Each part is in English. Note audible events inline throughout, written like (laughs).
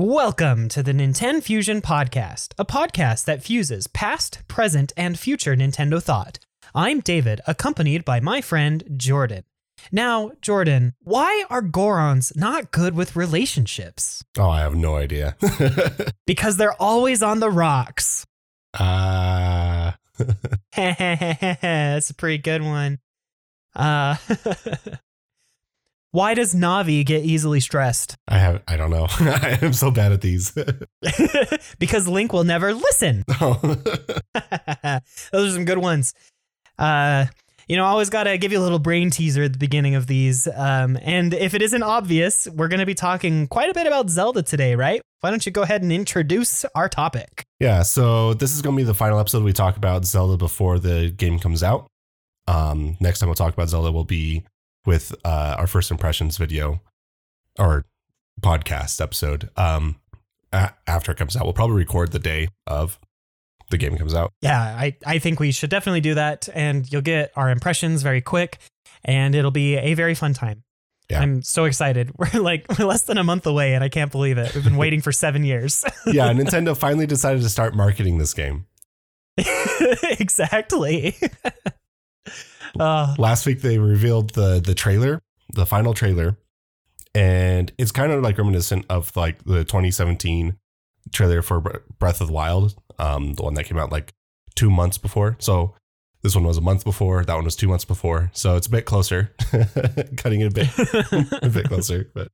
Welcome to the NintenFusion Podcast, a podcast that fuses past, present, and future Nintendo thought. I'm David, accompanied by my friend Jordan. Now, Jordan, why are Gorons not good with relationships? Oh, I have no idea. (laughs) Because they're always on the rocks. uh, (laughs) (laughs) That's a pretty good one. Uh, why does Navi get easily stressed? I have I don't know. (laughs) I am so bad at these. (laughs) (laughs) because Link will never listen. Oh. Those are some good ones. Uh, you know, I always got to give you a little brain teaser at the beginning of these. Um, and if it isn't obvious, we're going to be talking quite a bit about Zelda today, right? Why don't you go ahead and introduce our topic? yeah, so this is going to be the final episode we talk about Zelda before the game comes out. Um, next time we'll talk about Zelda will be with uh, our first impressions video or podcast episode. Um, a- after it comes out, we'll probably record the day of the game comes out. Yeah, I, I think we should definitely do that. And you'll get our impressions very quick, and it'll be a very fun time. Yeah. I'm so excited. (laughs) We're like we're less than a month away, and I can't believe it. We've been waiting for seven years. (laughs) Yeah, Nintendo finally decided to start marketing this game. (laughs) exactly. Uh, last week they revealed the the trailer, the final trailer, and it's kind of like reminiscent of like the 2017 trailer for Breath of the Wild, um, the one that came out like two months before. So this one was a month before, that one was two months before. So it's a bit closer, (laughs) cutting it a bit (laughs) a bit closer. But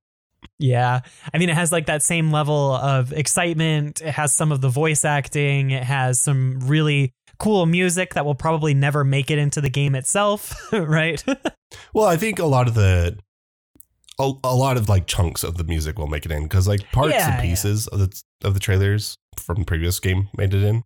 yeah. I mean, it has like that same level of excitement. It has some of the voice acting. It has some really cool music that will probably never make it into the game itself, (laughs) right? well, I think a lot of the a, a lot of like chunks of the music will make it in because like parts Yeah, and pieces of the of the trailers from the previous game made it in.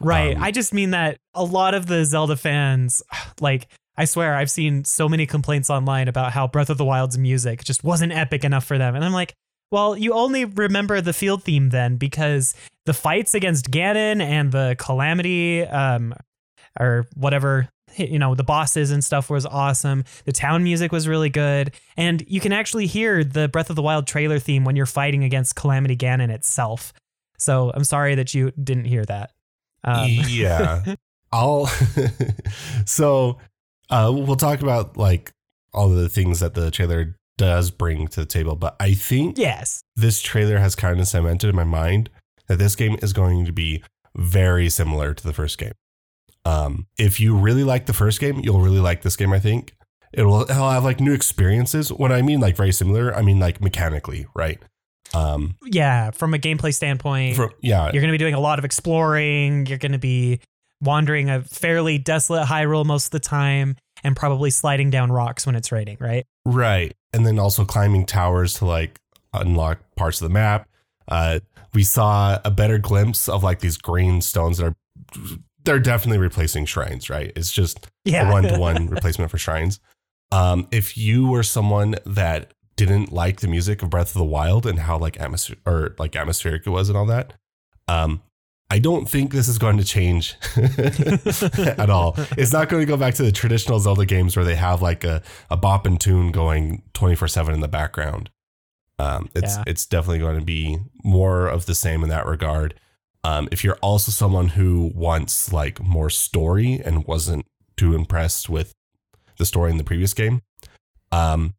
right. Um, I just mean that a lot of the Zelda fans, (sighs) like, I swear I've seen so many complaints online about how Breath of the Wild's music just wasn't epic enough for them. And I'm like, well, you only remember the field theme then because the fights against Ganon and the Calamity, um, or whatever, you know, the bosses and stuff was awesome. The town music was really good. And you can actually hear the Breath of the Wild trailer theme when you're fighting against Calamity Ganon itself. So I'm sorry that you didn't hear that. Um, yeah (laughs) i'll (laughs) so uh we'll talk about like all the things that the trailer does bring to the table but i think yes. this trailer has kind of cemented in my mind that this game is going to be very similar to the first game um if you really like the first game you'll really like this game i think it'll, it'll have like new experiences when i mean like very similar i mean like mechanically right um Yeah. From a gameplay standpoint, from, yeah you're going to be doing a lot of exploring. You're going to be wandering a fairly desolate Hyrule most of the time and probably sliding down rocks when it's raining, right? Right. And then also climbing towers to like unlock parts of the map. Uh, we saw a better glimpse of like these green stones that are they're definitely replacing shrines, right? It's just Yeah. a one to one replacement for shrines. Um, if you were someone that didn't like the music of Breath of the Wild and how like atmosphere or like atmospheric it was and all that, um, I don't think this is going to change (laughs) at all. It's not going to go back to the traditional Zelda games where they have like a, a bop and tune going 24 7 in the background. Um, it's Yeah. it's definitely going to be more of the same in that regard. Um, if you're also someone who wants like more story and wasn't too impressed with the story in the previous game, um,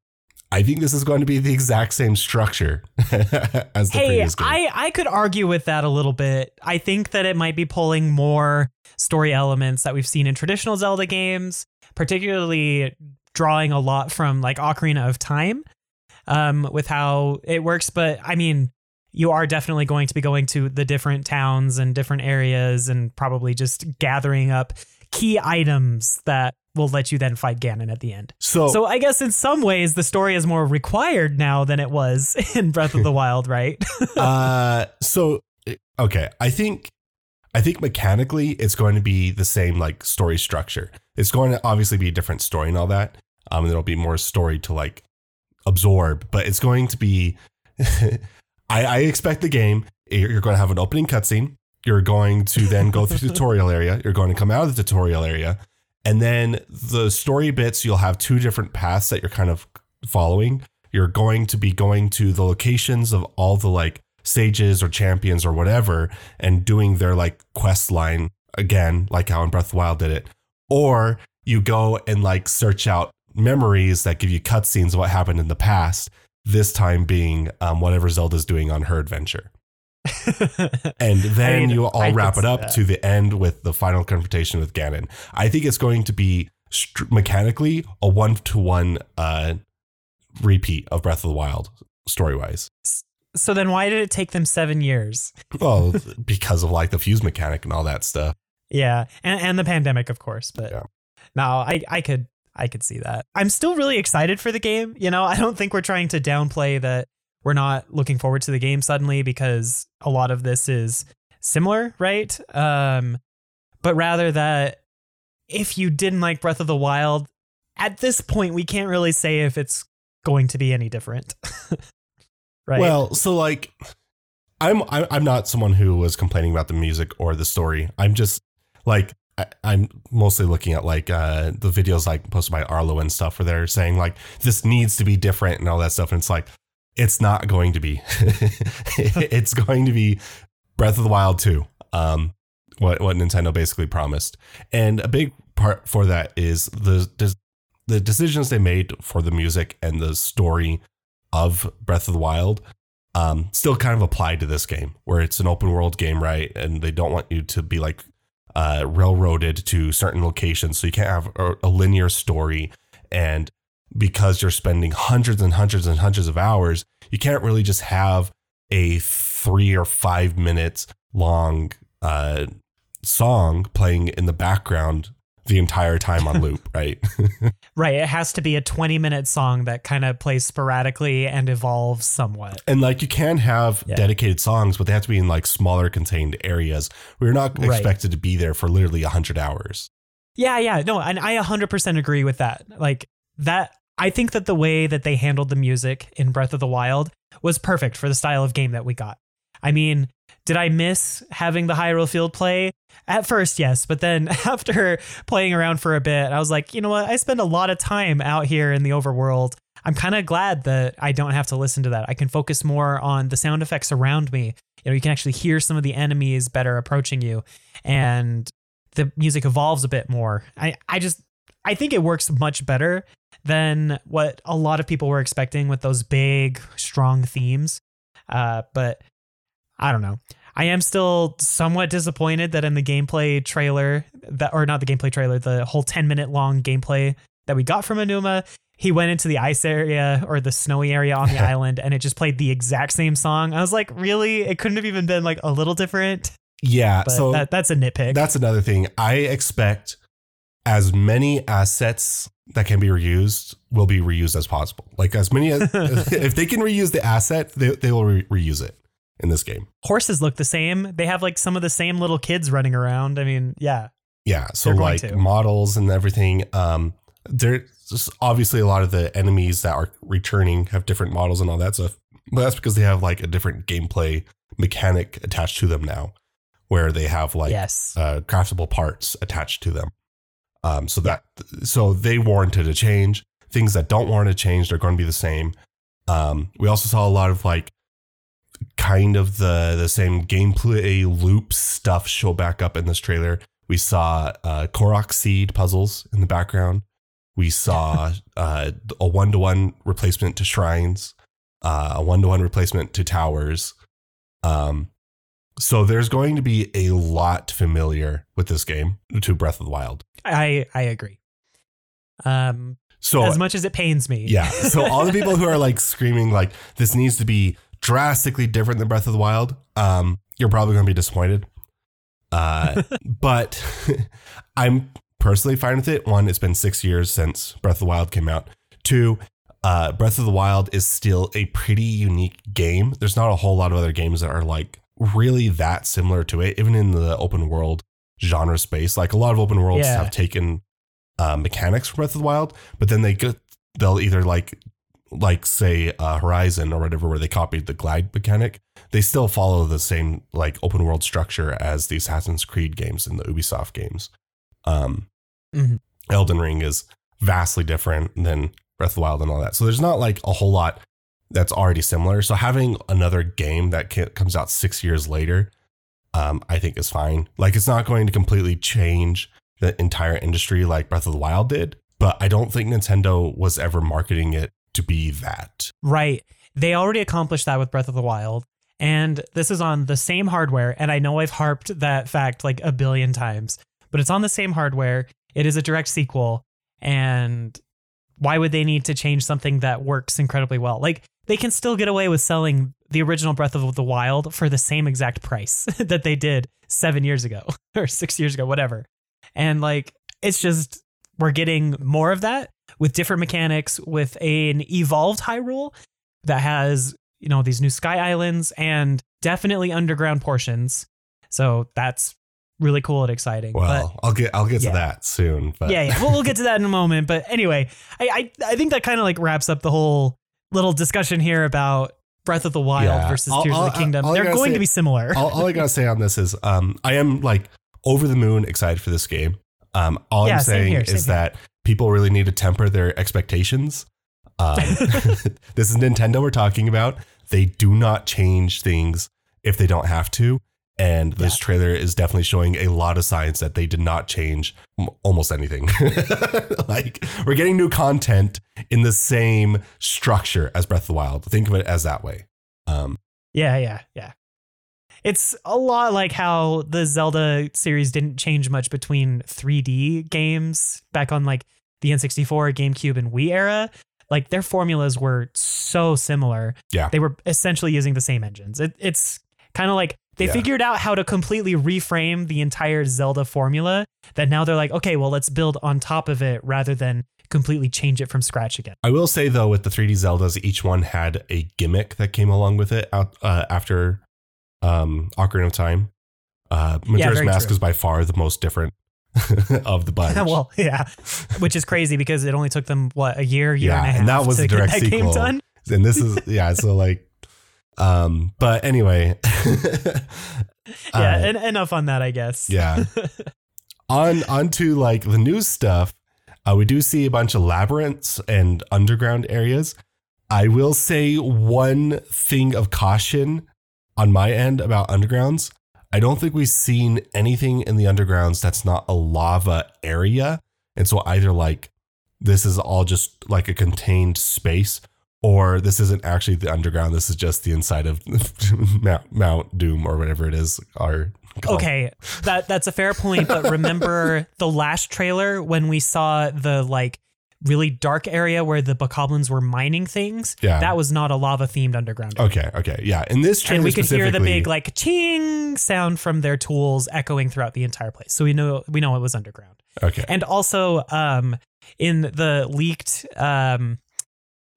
I think this is going to be the exact same structure (laughs) as the Hey, previous game. I, I could argue with that a little bit. I think that it might be pulling more story elements that we've seen in traditional Zelda games, particularly drawing a lot from like Ocarina of Time um, with how it works. But I mean, you are definitely going to be going to the different towns and different areas and probably just gathering up key items that will let you then fight Ganon at the end. so, So I guess in some ways the story is more required now than it was (laughs) in Breath of the Wild, right? (laughs) uh so okay i think i think mechanically it's going to be the same like story structure it's going to obviously be a different story and all that um and there'll be more story to like absorb but it's going to be (laughs) i i expect the game you're you're going to have an opening cutscene you're going to then go through the tutorial area you're going to come out of the tutorial area and then the story bits you'll have two different paths that you're kind of following you're going to be going to the locations of all the like sages or champions or whatever and doing their like quest line again, like how in Breath of the Wild did it. Or you go and like search out memories that give you cutscenes of what happened in the past, this time being um, whatever Zelda's doing on her adventure. And then I mean, you all I wrap it up that. to the end with the final confrontation with Ganon. I think it's going to be str- mechanically a one to one uh, repeat of Breath of the Wild story wise. so then why did it take them seven years? Well, (laughs) because of like the fuse mechanic and all that stuff. Yeah, and, and the pandemic, of course. But Yeah. no, I I could I could see that. I'm still really excited for the game. You know, I don't think we're trying to downplay that we're not looking forward to the game suddenly because a lot of this is similar, right? Um, but rather that if you didn't like Breath of the Wild, at this point we can't really say if it's going to be any different. (laughs) right. Well, so like, I'm I'm not someone who was complaining about the music or the story. I'm just like I, I'm mostly looking at like uh, the videos like posted by Arlo and stuff where they're saying like this needs to be different and all that stuff, and it's like it's not going to be. (laughs) it's going to be Breath of the Wild 2. Um, what what Nintendo basically promised, and a big part for that is the the, decisions they made for the music and the story of Breath of the Wild um, still kind of apply to this game, where it's an open world game, right? And they don't want you to be like uh, railroaded to certain locations, so you can't have a, a linear story. And because you're spending hundreds and hundreds and hundreds of hours, you can't really just have a three or five minutes long uh, song playing in the background the entire time on loop, (laughs) right? (laughs) right. It has to be a 20 minute song that kind of plays sporadically and evolves somewhat. And like you can have Yeah. dedicated songs, but they have to be in like smaller contained areas. We're not Right. expected to be there for literally 100 hours. Yeah, yeah. No, and I 100% agree with that. Like that I think that the way that they handled the music in Breath of the Wild was perfect for the style of game that we got. I mean, did I miss having the Hyrule Field play? At first, yes, but then (laughs) after playing around for a bit, I was like, you know what? I spend a lot of time out here in the overworld. I'm kind of glad that I don't have to listen to that. I can focus more on the sound effects around me. You know, you can actually hear some of the enemies better approaching you, and the music evolves a bit more. I, I just I think it works much better than what a lot of people were expecting with those big, strong themes. Uh, but I don't know. I am still somewhat disappointed that in the gameplay trailer that or not the gameplay trailer, the whole 10 minute long gameplay that we got from Aonuma, he went into the ice area or the snowy area on the (laughs) island and it just played the exact same song. I was like, really? It couldn't have even been like a little different. Yeah. But so that, that's a nitpick. that's another thing. I expect as many assets that can be reused will be reused as possible. Like as many as (laughs) if they can reuse the asset, they, they will re- reuse it in this game. Horses look the same. They have like some of the same little kids running around. I mean, yeah. Yeah. So like to. models and everything. Um, there's obviously a lot of the enemies that are returning have different models and all that stuff. But that's because they have like a different gameplay mechanic attached to them now, where they have like yes. uh, craftable parts attached to them. Um, so that so they warranted a change. Things that don't warrant a change, they're going to be the same. Um, we also saw a lot of like kind of the the same gameplay loop stuff show back up in this trailer. We saw uh, Korok seed puzzles in the background. We saw (laughs) uh, a one to one replacement to shrines, uh, a one to one replacement to towers. Um, so there's going to be a lot familiar with this game to Breath of the Wild. I I agree. Um, So as much as it pains me. yeah, so (laughs) all the people who are like screaming like this needs to be drastically different than Breath of the Wild, um, you're probably going to be disappointed. Uh, (laughs) but (laughs) I'm personally fine with it. One, it's been six years since Breath of the Wild came out. Two, uh, Breath of the Wild is still a pretty unique game. There's not a whole lot of other games that are like really that similar to it, even in the open world genre space. Like a lot of open worlds Yeah. have taken uh, mechanics from Breath of the Wild, but then they get they'll either like like say uh, Horizon or whatever, where they copied the glide mechanic. They still follow the same like open world structure as the Assassin's Creed games and the Ubisoft games. Um, Mhm. Elden Ring is vastly different than Breath of the Wild and all that. So there's not like a whole lot that's already similar. So having another game that comes out six years later, um, I think is fine. Like it's not going to completely change the entire industry like Breath of the Wild did, but I don't think Nintendo was ever marketing it to be that. Right. They already accomplished that with Breath of the Wild. And this is on the same hardware. And I know I've harped that fact like a billion times, but it's on the same hardware. It is a direct sequel. And why would they need to change something that works incredibly well? Like they can still get away with selling the original Breath of the Wild for the same exact price (laughs) that they did seven years ago (laughs) or six years ago, whatever. And like, it's just, we're getting more of that with different mechanics, with an evolved Hyrule that has, you know, these new sky islands and definitely underground portions. So that's really cool and exciting. Well, but, I'll get I'll get yeah. to that soon. But yeah, yeah. Well, we'll get to that in a moment. But anyway, I I, I think that kind of like wraps up the whole little discussion here about Breath of the Wild Yeah. versus I'll- Tears I'll- of the Kingdom. all I They're going say- to be similar. all, all I gotta say on this is um, I am like over the moon excited for this game. Um, all Yeah, I'm saying here, is here. that people really need to temper their expectations. Um, (laughs) (laughs) this is Nintendo we're talking about. They do not change things if they don't have to. And this Yeah. trailer is definitely showing a lot of signs that they did not change almost anything. (laughs) like we're getting new content in the same structure as Breath of the Wild. Think of it as that way. Um, Yeah, yeah, yeah. It's a lot like how the Zelda series didn't change much between 3D games back on like the N64, GameCube, and Wii era. Like their formulas were so similar. Yeah. They were essentially using the same engines. It, it's kind of like they Yeah. figured out how to completely reframe the entire Zelda formula that now they're like, okay, well, let's build on top of it rather than completely change it from scratch again. I will say though, with the 3D Zeldas, each one had a gimmick that came along with it. Out uh, after um, Ocarina of Time, uh, Majora's very Mask true. is by far the most different (laughs) of the (laughs) bunch. well, yeah, which is crazy because it only took them what a year, year Yeah, and a half and that was to the get direct that game sequel. done. and this is yeah, so like, um, but anyway, (laughs) Yeah, uh, en- enough on that, I guess. yeah. (laughs) on on to like the new stuff. Uh, we do see a bunch of labyrinths and underground areas. I will say one thing of caution on my end about undergrounds. I don't think we've seen anything in the undergrounds that's not a lava area. And so either like this is all just like a contained space, or this isn't actually the underground. This is just the inside of (laughs) Mount, Mount Doom or whatever it is. Or Okay, that that's a fair point, but remember (laughs) the last trailer when we saw the like really dark area where the bokoblins were mining things? Yeah. That was not a lava themed underground. Okay, okay, yeah. In this trailer and we could hear the big like ching sound from their tools echoing throughout the entire place. So we know we know it was underground. Okay, And also um in the leaked um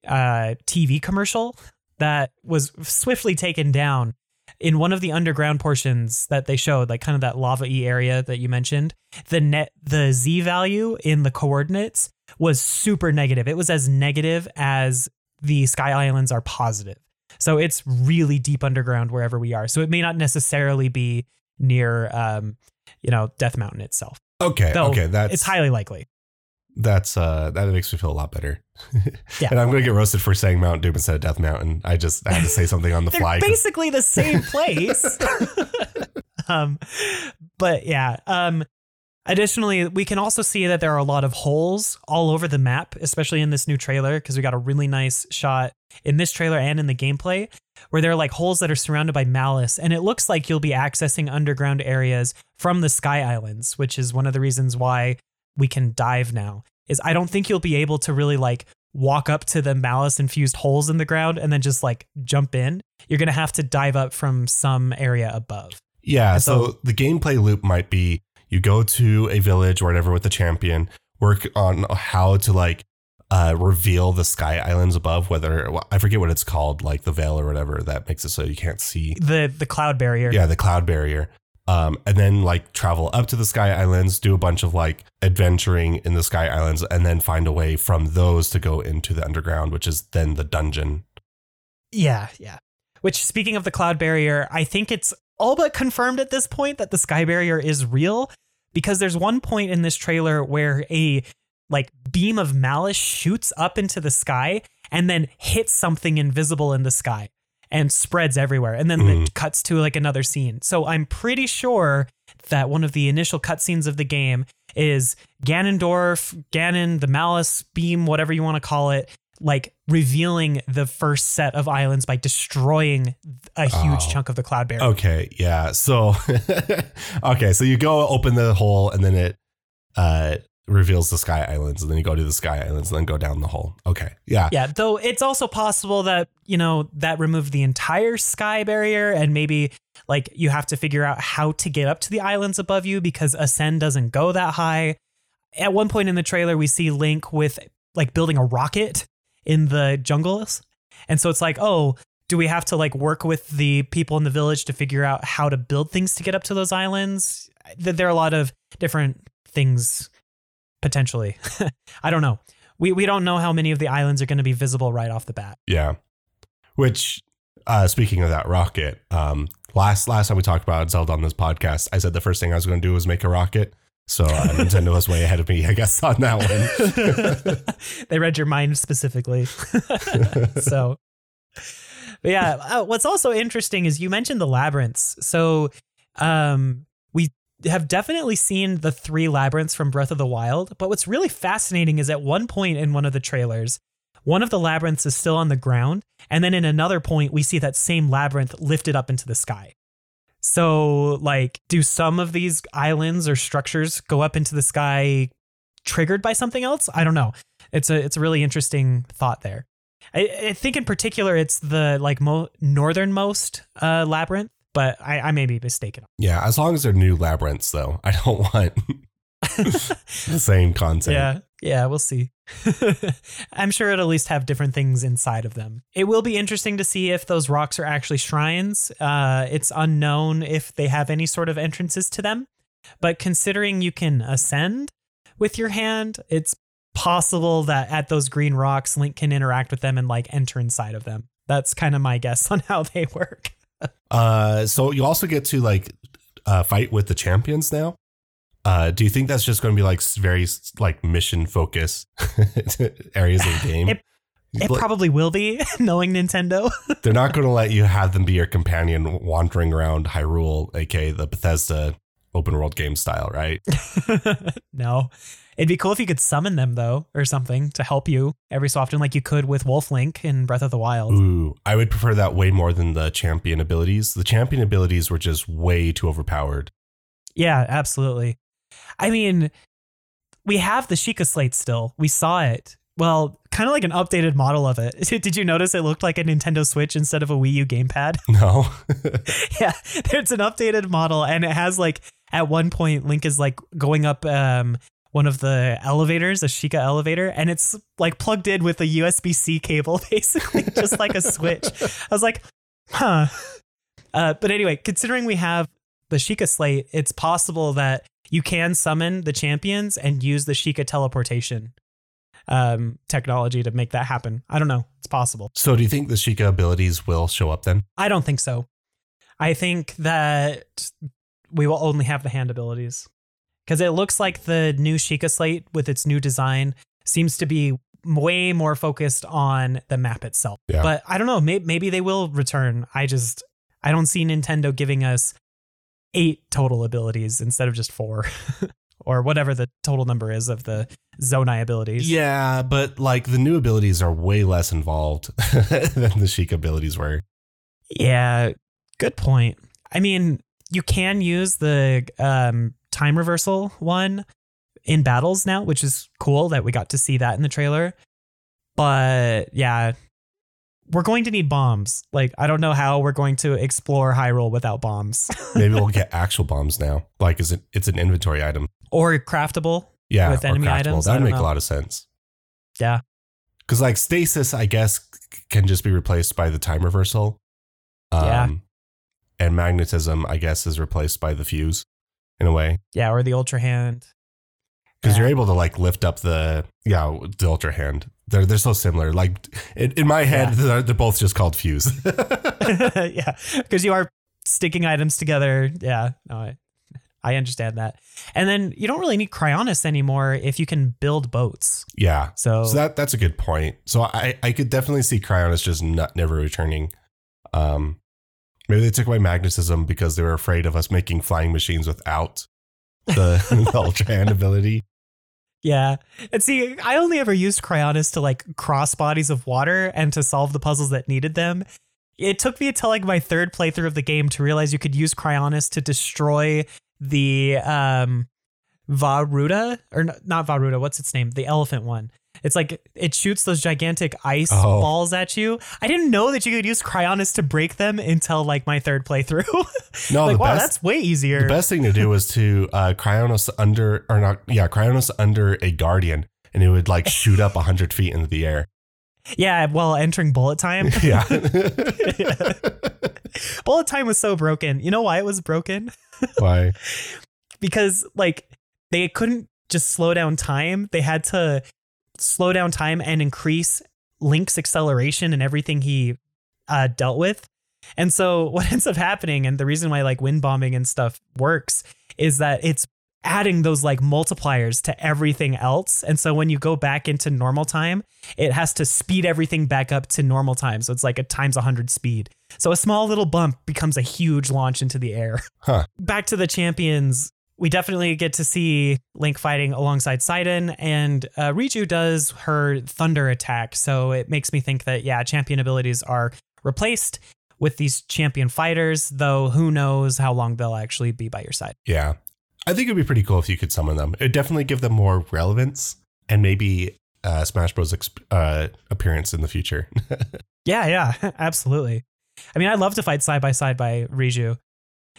uh TV commercial that was swiftly taken down in one of the underground portions that they showed, like kind of that lava y area that you mentioned, the net the Z value in the coordinates was super negative. It was as negative as the Sky Islands are positive. So it's really deep underground wherever we are. So it may not necessarily be near um, you know, Death Mountain itself. okay, Though okay. That's it's highly likely. That's uh that makes me feel a lot better. (laughs) Yeah. and I'm gonna get roasted for saying Mount Doom instead of Death Mountain. I just I had to say something on the (laughs) They're fly. basically the same (laughs) place. um, but yeah. Um, additionally, we can also see that there are a lot of holes all over the map, especially in this new trailer, because we got a really nice shot in this trailer and in the gameplay where there are like holes that are surrounded by malice. And it looks like you'll be accessing underground areas from the Sky Islands, which is one of the reasons why we can dive now. Is I don't think you'll be able to really like walk up to the malice infused holes in the ground and then just like jump in. You're gonna have to dive up from some area above. Yeah, so, so- the gameplay loop might be you go to a village or whatever with the champion, work on how to like uh, reveal the sky islands above, whether well, I forget what it's called, like the veil or whatever that makes it so you can't see. The the cloud barrier. Yeah, the cloud barrier. Um, and then like travel up to the sky islands, do a bunch of like adventuring in the sky islands, and then find a way from those to go into the underground, which is then the dungeon. Yeah, yeah. Which, speaking of the cloud barrier, I think it's all but confirmed at this point that the sky barrier is real because there's one point in this trailer where a like beam of malice shoots up into the sky and then hits something invisible in the sky and spreads everywhere. And then Mm. it cuts to like another scene. So I'm pretty sure that one of the initial cutscenes of the game is Ganondorf, Ganon, the Malice beam, whatever you want to call it, like revealing the first set of islands by destroying a huge Oh. chunk of the cloud barrier. Okay, yeah. So, (laughs) okay, so you go open the hole, and then it uh, reveals the Sky Islands, and then you go to the Sky Islands, and then go down the hole. Okay, yeah, Yeah, though it's also possible that, you know, that removed the entire sky barrier and maybe like you have to figure out how to get up to the islands above you because Ascend doesn't go that high. At one point in the trailer, we see Link with like building a rocket in the jungles. And so it's like, oh, do we have to like work with the people in the village to figure out how to build things to get up to those islands? Th- There are a lot of different things potentially. (laughs) I don't know. We we don't know how many of the islands are going to be visible right off the bat. yeah. Which, uh, speaking of that rocket, um, last last time we talked about Zelda on this podcast, I said the first thing I was going to do was make a rocket. So uh, (laughs) Nintendo was way ahead of me, I guess, (laughs) on that one. they read your mind specifically. so, but yeah, uh, what's also interesting is you mentioned the labyrinths. So, um, have definitely seen the three labyrinths from Breath of the Wild. But what's really fascinating is at one point in one of the trailers, one of the labyrinths is still on the ground, and then in another point, we see that same labyrinth lifted up into the sky. So, like, do some of these islands or structures go up into the sky triggered by something else? I don't know. It's a it's a really interesting thought there. I, I think in particular it's the like mo- northernmost uh, labyrinth, but I, I may be mistaken. yeah, as long as they're new labyrinths, though, I don't want (laughs) the same content. Yeah, yeah, we'll see. (laughs) I'm sure it'll at least have different things inside of them. It will be interesting to see if those rocks are actually shrines. Uh, it's unknown if they have any sort of entrances to them, but considering you can ascend with your hand, it's possible that at those green rocks, Link can interact with them and like enter inside of them. That's kind of my guess (laughs) on how they work. Uh, so you also get to like uh, fight with the champions now. Uh, do you think that's just going to be like very like mission focused (laughs) areas of the game? It- It Like, probably will be, (laughs) knowing Nintendo. (laughs) they're not going to let you have them be your companion wandering around Hyrule, aka the Bethesda open world game style, right? no. It'd be cool if you could summon them though, or something to help you every so often, like you could with Wolf Link in Breath of the Wild. Ooh, I would prefer that way more than the champion abilities. The champion abilities were just way too overpowered. Yeah, absolutely. I mean, we have the Sheikah Slate still. We saw it. Well, kind of like an updated model of it. (laughs) Did you notice it looked like a Nintendo Switch instead of a Wii U gamepad? (laughs) No, (laughs) yeah, it's an updated model, and it has like at one point Link is like going up um one of the elevators, a Sheikah elevator, and it's like plugged in with a USB C cable, (laughs) basically, just like a Switch. I was like, huh. Uh, but anyway, considering we have the Sheikah slate, it's possible that you can summon the champions and use the Sheikah teleportation um, technology to make that happen. I don't know. It's possible. so do you think the Sheikah abilities will show up then? I don't think so. I think that we will only have the hand abilities because it looks like the new Sheikah slate with its new design seems to be way more focused on the map itself. Yeah. But I don't know. Maybe, maybe they will return. I just I don't see Nintendo giving us eight total abilities instead of just four. (laughs) Or whatever the total number is of the Zonai abilities. Yeah, but like the new abilities are way less involved (laughs) than the Sheik abilities were. Yeah, good point. I mean, you can use the um, time reversal one in battles now, which is cool that we got to see that in the trailer. But yeah, we're going to need bombs. Like, I don't know how we're going to explore Hyrule without bombs (laughs) (laughs) Maybe we'll get actual bombs now. Like, is it? It's an inventory item. or craftable. Yeah, With enemy items? That would make a lot of sense. Yeah. Because like stasis, I guess can just be replaced by the time reversal. Um, Yeah. And magnetism, I guess, is replaced by the fuse in a way Yeah, or the Ultra Hand. because Yeah. you're able to like lift up the yeah the ultra hand. They're they're so similar. Like in, in my head, Yeah. they're, they're both just called fuse. (laughs) (laughs) yeah, because you are sticking items together. Yeah, no, I, I understand that. And then you don't really need Cryonis anymore if you can build boats. Yeah. So, So that that's a good point. So I I could definitely see Cryonis just not never returning. Um, maybe they took away magnetism because they were afraid of us making flying machines without the, (laughs) the ultra hand ability. yeah. And see, I only ever used Cryonis to like cross bodies of water and to solve the puzzles that needed them. It took me until like my third playthrough of the game to realize you could use Cryonis to destroy the um Vah Ruta or not Vah Ruta, what's its name? The elephant one. It's like it shoots those gigantic ice Oh. balls at you. I didn't know that you could use Cryonis to break them until like my third playthrough. (laughs) No, like wow, best that's way easier. the best thing to do was to uh, Cryonis under or not yeah Cryonis under a guardian, and it would like shoot up hundred feet into the air. Yeah, well, entering bullet time. (laughs) Yeah. (laughs) bullet time was so broken. You know why it was broken? Why? Because like they couldn't just slow down time. They had to slow down time and increase Link's acceleration and everything he uh, dealt with. And so (laughs) what ends up happening, and the reason why like wind bombing and stuff works, is that it's adding those like multipliers to everything else. And so when you go back into normal time, it has to speed everything back up to normal time. So it's like a times 100 speed. So a small little bump becomes a huge launch into the air. Huh. Back to the champions. We definitely get to see Link fighting alongside Sidon, and uh, Riju does her thunder attack. So it makes me think that, yeah, champion abilities are replaced with these champion fighters, though who knows how long they'll actually be by your side. Yeah. I think it'd be pretty cool if you could summon them. It'd definitely give them more relevance and maybe uh, Smash Bros. Exp- uh, appearance in the future. (laughs) Yeah, yeah, (laughs) absolutely. I mean, I'd love to fight side by side by Riju.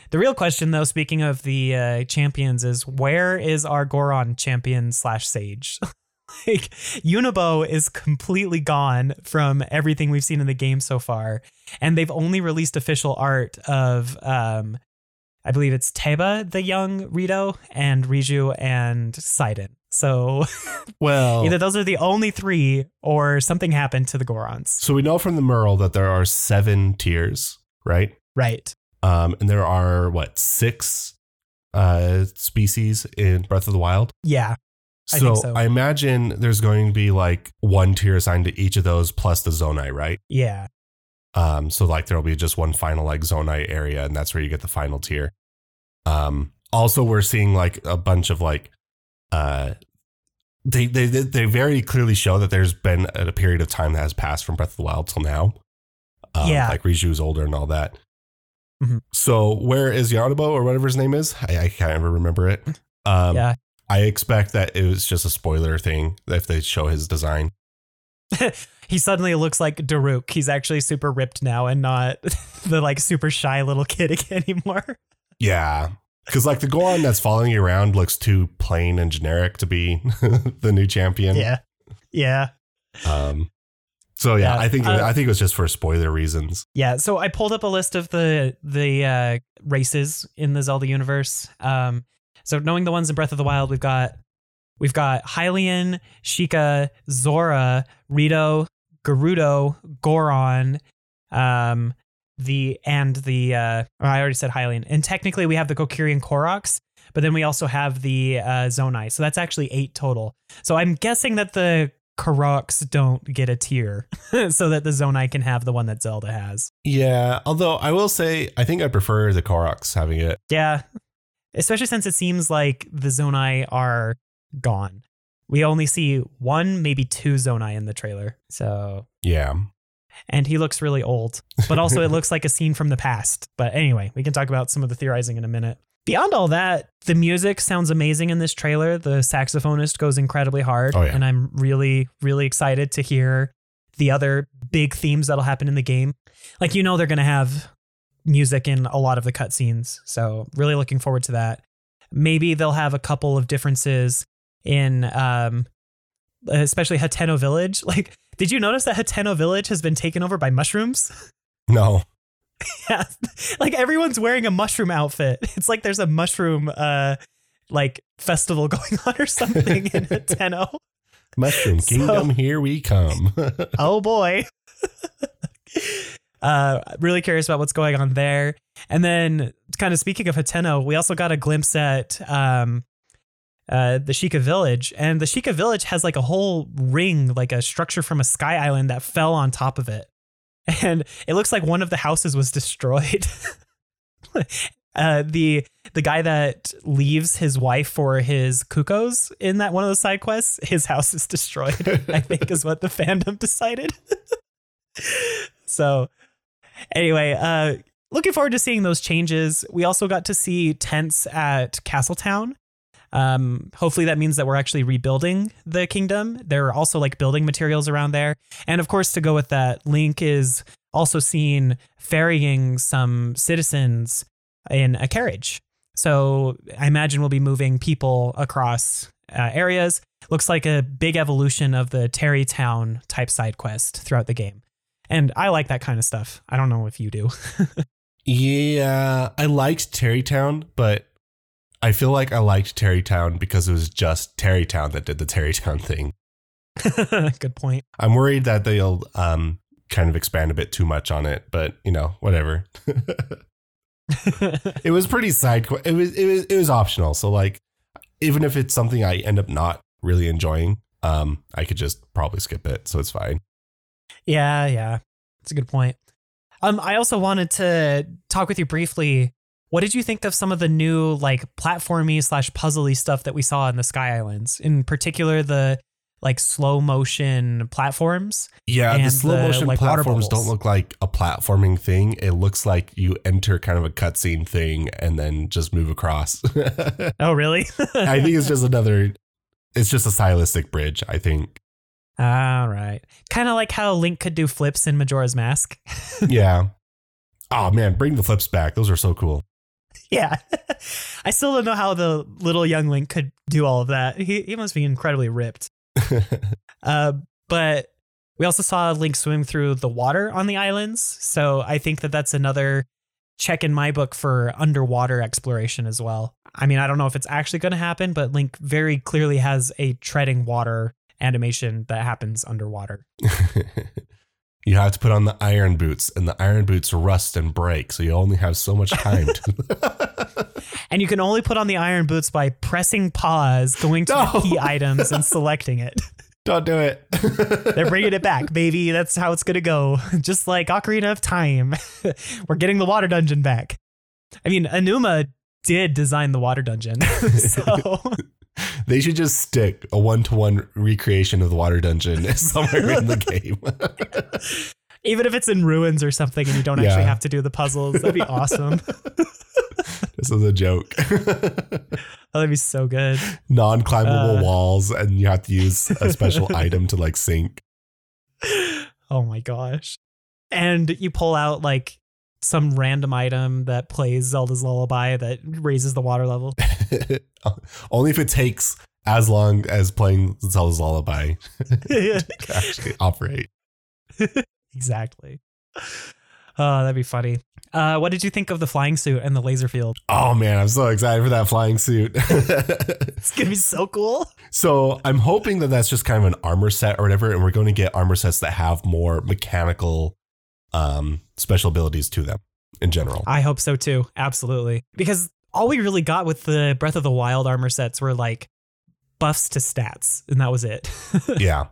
The real question, though, speaking of the uh, champions, is where is our Goron champion slash sage? (laughs) like, Yunobo is completely gone from everything we've seen in the game so far, and they've only released official art of, um, I believe it's Teba, the young Rito, and Riju and Sidon. So (laughs) well, either those are the only three, or something happened to the Gorons. so we know from the mural that there are seven tears, right? Right. Um, and there are what six uh, species in Breath of the Wild. Yeah. I So, think so. I imagine there's going to be like one tear assigned to each of those plus the Zonai, right? Yeah. Um, so like there'll be just one final like Zonai area, and that's where you get the final tear. Um, also we're seeing like a bunch of like uh they they they very clearly show that there's been a period of time that has passed from Breath of the Wild till now. Um, Yeah. like Riju's older and all that. Mhm. So where is Yunobo or whatever his name is? I, I can't ever remember it. Um, Yeah. I expect that it was just a spoiler thing if they show his design. (laughs) he suddenly looks like Daruk. He's actually super ripped now and not (laughs) the like super shy little kid (laughs) anymore. Yeah. Because like the Goron that's following you around looks too plain and generic to be the new champion. Yeah. Yeah. Um. So yeah, Yeah, I think uh, I think it was just for spoiler reasons. Yeah. So I pulled up a list of the the uh, races in the Zelda universe. Um, so knowing the ones in Breath of the Wild, we've got we've got Hylian, Sheikah, Zora, Rito, Gerudo, Goron, um, the and the uh, oh, I already said Hylian, and technically we have the Kokiri Koroks, but then we also have the uh, Zonai. So that's actually eight total. So I'm guessing that the Koroks don't get a tear, (laughs) so that the Zonai can have the one that Zelda has. Yeah. Although I will say I think I prefer the Koroks having it. Yeah. Especially since it seems like the Zonai are gone. We only see one, maybe two Zonai in the trailer. So, Yeah. and he looks really old, but also it looks like a scene from the past. But anyway, we can talk about some of the theorizing in a minute. Beyond all that, the music sounds amazing in this trailer. The saxophonist goes incredibly hard. Oh, yeah. And I'm really, really excited to hear the other big themes that'll happen in the game. Like, you know, they're going to have music in a lot of the cutscenes. So, really looking forward to that. Maybe they'll have a couple of differences in, um, especially Hateno Village. (laughs) Like, did you notice that Hateno Village has been taken over by mushrooms? (laughs) No. (laughs) yeah. Like everyone's wearing a mushroom outfit. (laughs) It's like there's a mushroom uh like festival (laughs) going on or something in tenno Mushroom So- Kingdom, here we come. oh boy. Uh, really curious about what's going on there. And then, kind of speaking of Hateno, we also got a glimpse at um, uh, the Sheikah village, and the Sheikah village has like a whole ring, like a structure from a sky island that fell on top of it, and it looks like one of the houses was destroyed. (laughs) uh, the the guy that leaves his wife for his cuckoos in that one of the side quests, his house is destroyed. (laughs) I think is what the fandom decided. (laughs) so anyway, uh, looking forward to seeing those changes. We also got to see tents at Castletown. Um, hopefully that means that we're actually rebuilding the kingdom. There are also like building materials around there. And of course, to go with that, Link is also seen ferrying some citizens in a carriage. So I imagine we'll be moving people across uh, areas. Looks like a big evolution of the Tarrey Town type side quest throughout the game. And I like that kind of stuff. I don't know if you do. (laughs) yeah, I liked Tarrey Town, but I feel like I liked Tarrey Town because it was just Tarrey Town that did the Tarrey Town thing. (laughs) Good point. I'm worried that they'll um, kind of expand a bit too much on it, but you know, whatever. (laughs) it was pretty side. Qu- it was it was it was optional. So like, even if it's something I end up not really enjoying, um, I could just probably skip it. So it's fine. Yeah, yeah. it's a good point. Um, I also wanted to talk with you briefly. What did you think of some of the new like platformy slash puzzly stuff that we saw in the Sky Islands? In particular, the like slow motion platforms. Yeah, the slow the, motion like, platforms don't look like a platforming thing. It looks like you enter kind of a cutscene thing and then just move across. (laughs) Oh, really? I think it's just (laughs) another. It's just a stylistic bridge. I think. All right. Kind of like how Link could do flips in Majora's Mask. (laughs) yeah. Oh man, bring the flips back. Those are so cool. (laughs) yeah. I still don't know how the little young Link could do all of that. He, he must be incredibly ripped. (laughs) Uh, but we also saw Link swim through the water on the islands. So I think that that's another check in my book for underwater exploration as well. I mean, I don't know if it's actually going to happen, but Link very clearly has a treading water animation that happens underwater. (laughs) you have to put on the iron boots, and the iron boots rust and break, so you only have so much time. To (laughs) And you can only put on the iron boots by pressing pause, going to No. the key (laughs) items, and selecting it. Don't do it. They're bringing it back, baby. That's how it's going to go. (laughs) Just like Ocarina of Time. We're getting the water dungeon back. I mean, Aonuma did design the water dungeon. so (laughs) They should just stick a one to one recreation of the water dungeon (laughs) somewhere in the game. (laughs) even if it's in ruins or something and you don't actually have to do the puzzles, that'd be awesome. this is a joke. Oh, that'd be so good. Non climbable Uh. walls, and you have to use a special item to like sink. Oh my gosh. And you pull out like some random item that plays Zelda's lullaby that raises the water level. (laughs) Only if it takes as long as playing Zelda's Lullaby (laughs) (laughs) to actually operate. exactly. Oh, that'd be funny. Uh, what did you think of the flying suit and the laser field? Oh man, I'm so excited for that flying suit. It's gonna be so cool. so I'm hoping that that's just kind of an armor set or whatever, and we're going to get armor sets that have more mechanical um, special abilities to them in general. I hope so too. Absolutely. Because all we really got with the Breath of the Wild armor sets were like buffs to stats, and that was it. (laughs) yeah.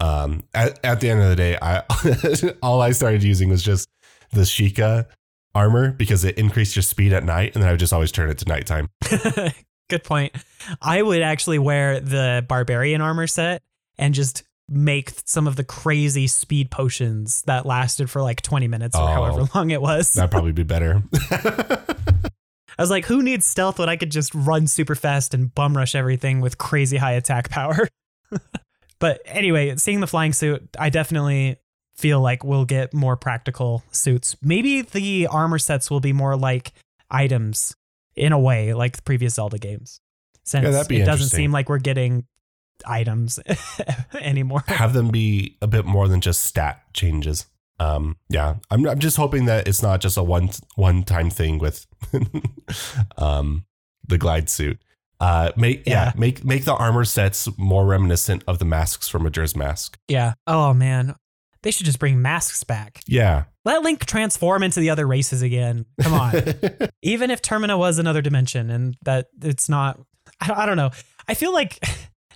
Um, at, at the end of the day, I (laughs) all I started using was just the Sheikah armor because it increased your speed at night, and then I would just always turn it to nighttime. (laughs) Good point. I would actually wear the barbarian armor set and just make some of the crazy speed potions that lasted for like 20 minutes or Oh. however long it was. That'd probably be better. (laughs) (laughs) I was like, who needs stealth when I could just run super fast and bum rush everything with crazy high attack power? (laughs) but anyway, seeing the flying suit, I definitely feel like we'll get more practical suits. Maybe the armor sets will be more like items in a way, like the previous Zelda games. Since Yeah, that'd be it doesn't seem like we're getting items (laughs) anymore. have them be a bit more than just stat changes. Um, yeah, I'm, I'm just hoping that it's not just a one one time thing with (laughs) um, the glide suit. Uh, make yeah. Yeah. make make the armor sets more reminiscent of the masks from Majora's Mask. Yeah. Oh man. They should just bring masks back. Yeah. Let Link transform into the other races again. Come on. (laughs) Even if Termina was another dimension and that it's not, I, I don't know. I feel like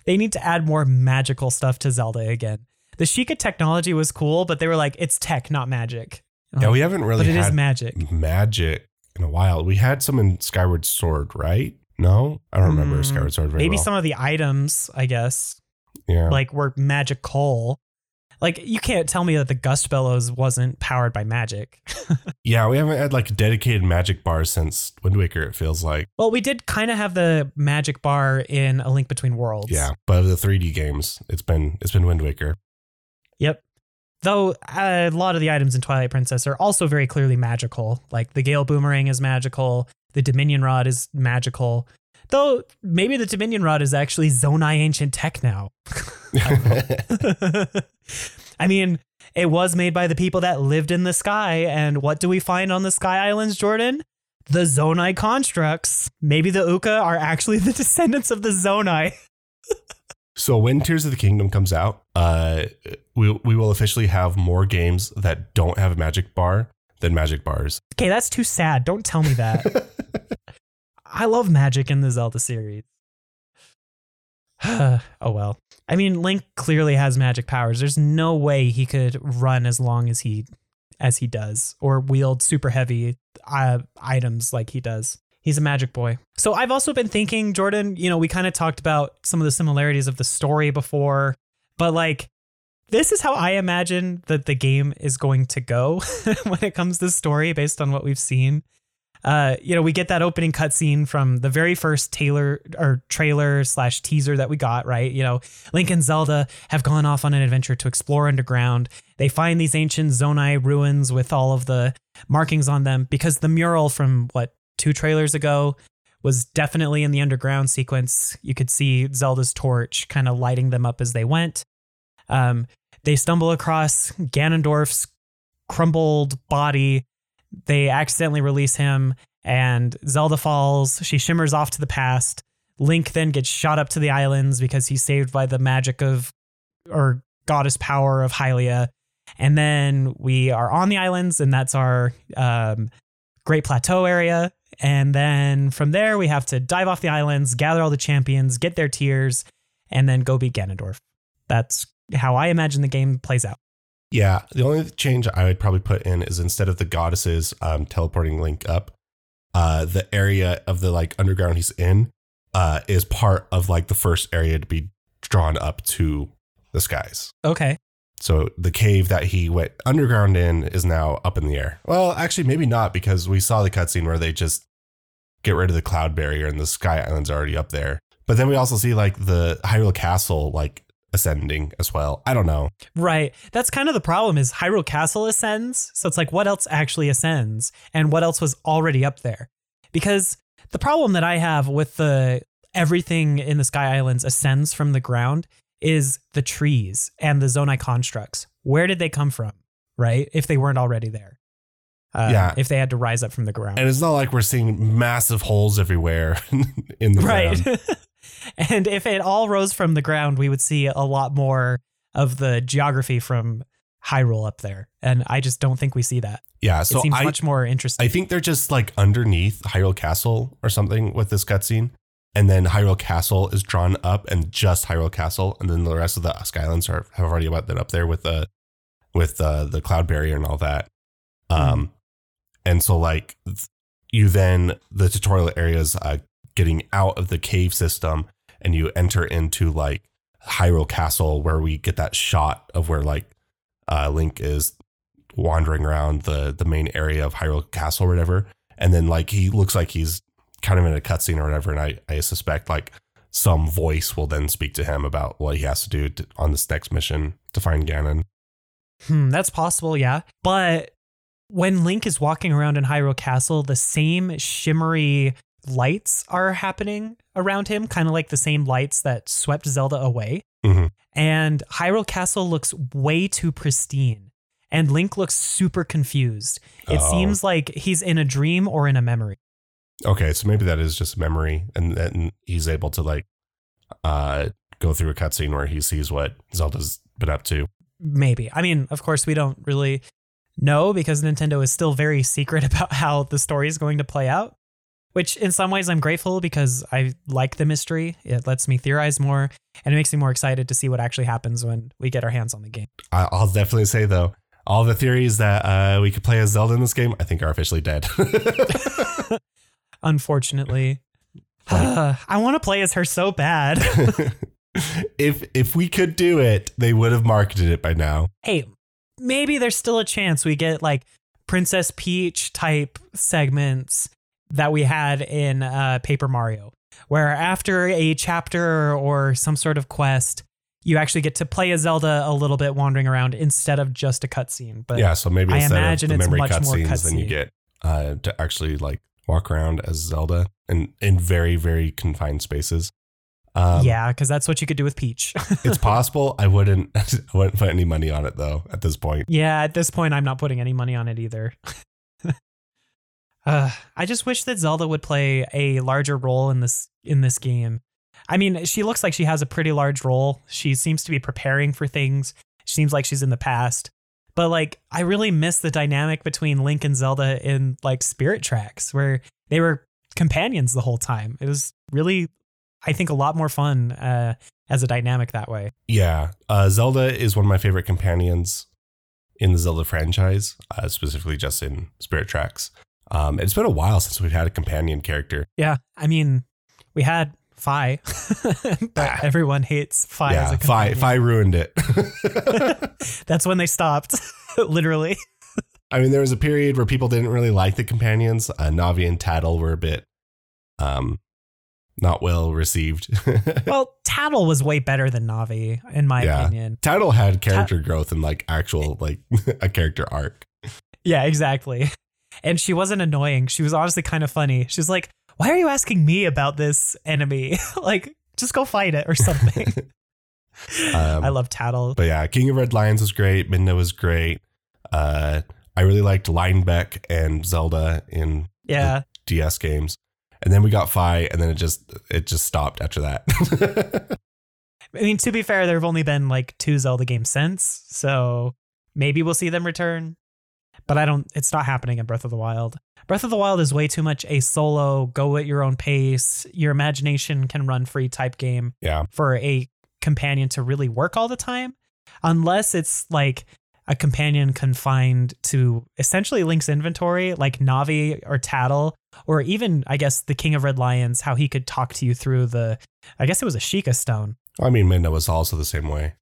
they need to add more magical stuff to Zelda again. The Sheikah technology was cool, but they were like, it's tech, not magic. yeah, we haven't really but it is had magic. magic in a while. We had some in Skyward Sword, right? No, I don't remember Mm, Skyward Sword very well. Maybe well. some of the items, I guess, yeah. like were magical. Like you can't tell me that the Gust Bellows wasn't powered by magic. (laughs) yeah, we haven't had like dedicated magic bars since Wind Waker. It feels like. well, we did kind of have the magic bar in A Link Between Worlds. Yeah, but of the 3D games, it's been it's been Wind Waker. Yep. Though uh, a lot of the items in Twilight Princess are also very clearly magical. Like the Gale Boomerang is magical, the Dominion Rod is magical. Though maybe the Dominion Rod is actually Zonai ancient tech now. (laughs) I mean, it was made by the people that lived in the sky, and what do we find on the Sky Islands, Jordan? The Zonai constructs. Maybe the Oocca are actually (laughs) the descendants of the Zonai. So when Tears of the Kingdom comes out, uh, we we will officially have more games that don't have a magic bar than magic bars. Okay, that's too sad. Don't tell me that. (laughs) I love magic in the Zelda series. (sighs) oh well. I mean, Link clearly has magic powers. There's no way he could run as long as he as he does or wield super heavy uh, items like he does. He's a magic boy. So I've also been thinking, Jordan, you know, we kind of talked about some of the similarities of the story before, but like this is how I imagine that the game is going to go (laughs) when it comes to story based on what we've seen. Uh, you know, we get that opening cutscene from the very first Taylor or trailer slash teaser that we got, right? You know, Link and Zelda have gone off on an adventure to explore underground. They find these ancient Zonai ruins with all of the markings on them because the mural from what two trailers ago was definitely in the underground sequence. You could see Zelda's torch kind of lighting them up as they went. Um, they stumble across Ganondorf's crumbled body. They accidentally release him, and Zelda falls. She shimmers off to the past. Link then gets shot up to the islands because he's saved by the magic of, or goddess power of Hylia. And then we are on the islands, and that's our um, Great Plateau area. And then from there, we have to dive off the islands, gather all the champions, get their tears, and then go beat Ganondorf. That's how I imagine the game plays out. Yeah, the only change I would probably put in is instead of the goddesses um, teleporting Link up, uh, the area of the like underground he's in uh, is part of like the first area to be drawn up to the skies. Okay. So the cave that he went underground in is now up in the air. Well, actually, maybe not because we saw the cutscene where they just get rid of the cloud barrier and the sky island's already up there. But then we also see like the Hyrule Castle like ascending as well. I don't know. Right. That's kind of the problem is Hyrule Castle ascends. So it's like what else actually ascends and what else was already up there? Because the problem that I have with the everything in the Sky Islands ascends from the ground is the trees and the Zonai constructs. Where did they come from? Right? If they weren't already there. Uh, Yeah. If they had to rise up from the ground. And it's not like we're seeing massive holes everywhere (laughs) in the right. (laughs) (laughs) and if it all rose from the ground, we would see a lot more of the geography from Hyrule up there. And I just don't think we see that. Yeah, so it seems I much more interesting. I think they're just like underneath Hyrule Castle or something with this cutscene. And then Hyrule Castle is drawn up and just Hyrule Castle. And then the rest of the Skylands are have already got that up there with the with uh, the cloud barrier and all that. Um and so like you then the tutorial areas uh getting out of the cave system and you enter into like Hyrule Castle where we get that shot of where like uh Link is wandering around the the main area of Hyrule Castle or whatever. And then like he looks like he's kind of in a cutscene or whatever. And I, I suspect like some voice will then speak to him about what he has to do to, on this next mission to find Ganon. Hmm, that's possible, yeah. But when Link is walking around in Hyrule Castle, the same shimmery lights are happening around him, kind of like the same lights that swept Zelda away. Mhm. And Hyrule Castle looks way too pristine. And Link looks super confused. It Oh. seems like he's in a dream or in a memory. Okay, so maybe that is just memory, and then he's able to like uh go through a cutscene where he sees what Zelda's been up to. maybe. I mean, of course, we don't really know because Nintendo is still very secret (laughs) about how the story is going to play out. Which, in some ways, I'm grateful because I like the mystery. It lets me theorize more, and it makes me more excited to see what actually happens when we get our hands on the game. I'll definitely say though, all the theories that uh, we could play as Zelda in this game, I think are officially dead. (laughs) Unfortunately, (sighs) I want to play as her so bad. (laughs) if if we could do it, they would have marketed it by now. hey, maybe there's still a chance we get like Princess Peach type segments that we had in uh, Paper Mario, where after a chapter or some sort of quest, you actually get to play as Zelda a little bit wandering around instead of just a cutscene. But yeah, so maybe I imagine it's much more cutscenes, than you get uh, to actually like walk around as Zelda in in very very confined spaces. Um, yeah, because that's what you could do with Peach. (laughs) it's possible. I wouldn't. (laughs) I wouldn't put any money on it though. At this point, yeah, at this point, I'm not putting any money on it either. (laughs) uh, (sighs) I just wish that Zelda would play a larger role in this in this game. I mean, she looks like she has a pretty large role. She seems to be preparing for things. She seems like she's in the past. But like I really miss the dynamic between Link and Zelda in like Spirit Tracks where they were companions the whole time. It was really I think a lot more fun uh as a dynamic that way. yeah. Uh, Zelda is one of my favorite companions in the Zelda franchise, uh, specifically just in Spirit Tracks. Um, it's been a while since we've had a companion character. Yeah, I mean, we had Fi, (laughs) but Ah. everyone hates Fi as a companion. Fi ruined it. (laughs) (laughs) That's when they stopped, literally. I mean, there was a period where people didn't really like the companions. Uh, Navi and Tattle were a bit um, not well received. Well, Tattle was way better than Navi, in my Yeah. opinion. Tattle had character growth and like actual like a character arc. Yeah, exactly. And she wasn't annoying. She was honestly kind of funny. She's like, "Why are you asking me about this enemy? (laughs) like, just go fight it or something." (laughs) (laughs) Um, I love Tattle. But yeah, King of Red Lions was great. Midna was great. Uh, I really liked Linebeck and Zelda in Yeah, DS games. And then we got Fi, and then it just it just stopped after that. I mean, to be fair, there have only been like two Zelda games since, so maybe we'll see them return. But I don't. It's not happening in Breath of the Wild. Breath of the Wild is way too much a solo, go at your own pace, your imagination can run free type game yeah, for a companion to really work all the time, unless it's like a companion confined to essentially Link's inventory, like Navi or Tattle, or even I guess the King of Red Lions, how he could talk to you through the. I guess it was a Sheikah stone. I mean Midna was also the same way.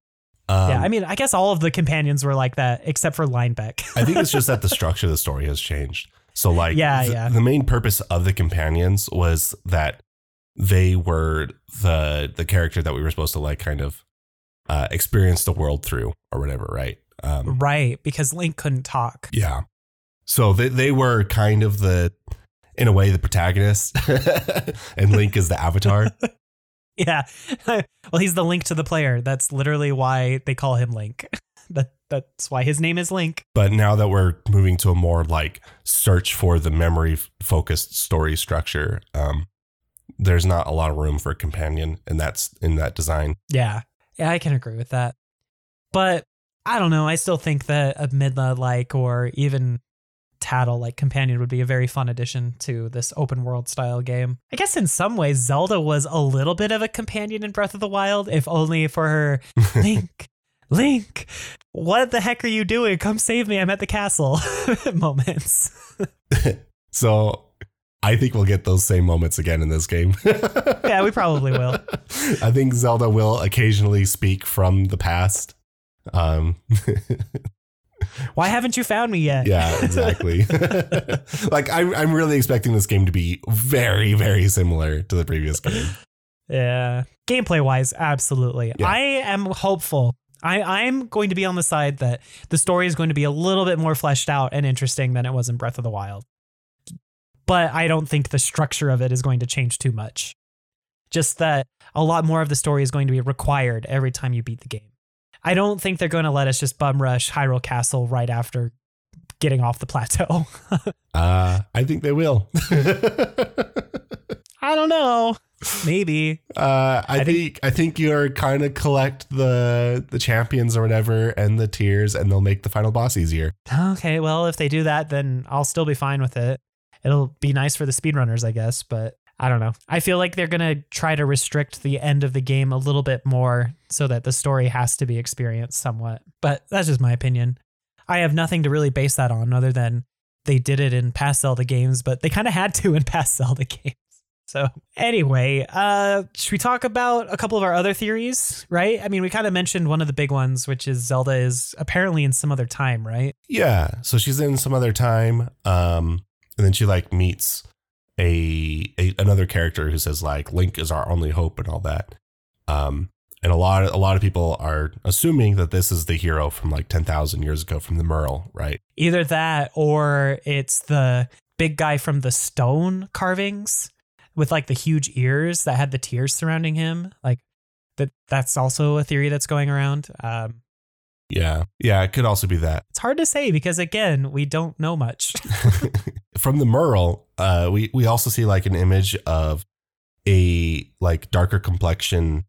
Um, yeah, I mean, I guess all of the companions were like that except for Linebeck. I think it's just that the (laughs) structure of the story has changed. So like Yeah, th- yeah. the main purpose of the companions was that they were the the character that we were supposed to like kind of uh, experience the world through or whatever, right? Um, right, because Link couldn't talk. yeah. So they they were kind of the in a way the protagonist (laughs) and Link is the avatar. (laughs) (laughs) Yeah. well, he's the link to the player. That's literally why they call him Link. (laughs) that that's why his name is Link. But now that we're moving to a more like search for the memory focused story structure, um, there's not a lot of room for a companion, and that's in that design. Yeah. Yeah, I can agree with that. But I don't know. I still think that a Midna like or even Tattle like companion would be a very fun addition to this open world style game. I guess in some ways Zelda was a little bit of a companion in Breath of the Wild, if only for her (laughs) Link, Link, what the heck are you doing? Come save me. I'm at the castle (laughs) moments. (laughs) so I think we'll get those same moments again in this game. yeah, we probably will. I think Zelda will occasionally speak from the past. Um, Why haven't you found me yet? yeah, (laughs) exactly. (laughs) like I'm, I'm really expecting this game to be very, very similar to the previous game. Yeah. Gameplay wise, absolutely. Yeah. I am hopeful. I, I'm going to be on the side that the story is going to be a little bit more fleshed out and interesting than it was in Breath of the Wild. But I don't think the structure of it is going to change too much. Just that a lot more of the story is going to be required every time you beat the game. I don't think they're going to let us just bum rush Hyrule Castle right after getting off the plateau. (laughs) Uh, I think they will. (laughs) I don't know. Maybe. Uh, I, I think, I think you're kind of collect the the champions or whatever and the tears, and they'll make the final boss easier. Okay, well, if they do that, then I'll still be fine with it. It'll be nice for the speedrunners, I guess, but I don't know. I feel like they're going to try to restrict the end of the game a little bit more so that the story has to be experienced somewhat. But that's just my opinion. I have nothing to really base that on other than they did it in past Zelda games, but they kind of had to in (laughs) past Zelda games. So anyway, uh, should we talk about a couple of our other theories? Right? I mean, we kind of mentioned one of the big ones, which is Zelda is apparently in some other time, right? Yeah. So she's in some other time. Um, and then she like meets a, a another character who says like Link is our only hope and all that. Um, and a lot of, a lot of people are assuming that this is the hero from like 10,000 years ago from the mural, right? Either that or it's the big guy from the stone carvings with like the huge ears that had the tears surrounding him. Like that that's also a theory that's going around. Um, yeah. Yeah, it could also be that. it's hard to say because again, we don't know much. (laughs) (laughs) from the mural, uh, we we also see like an image of a like darker complexion,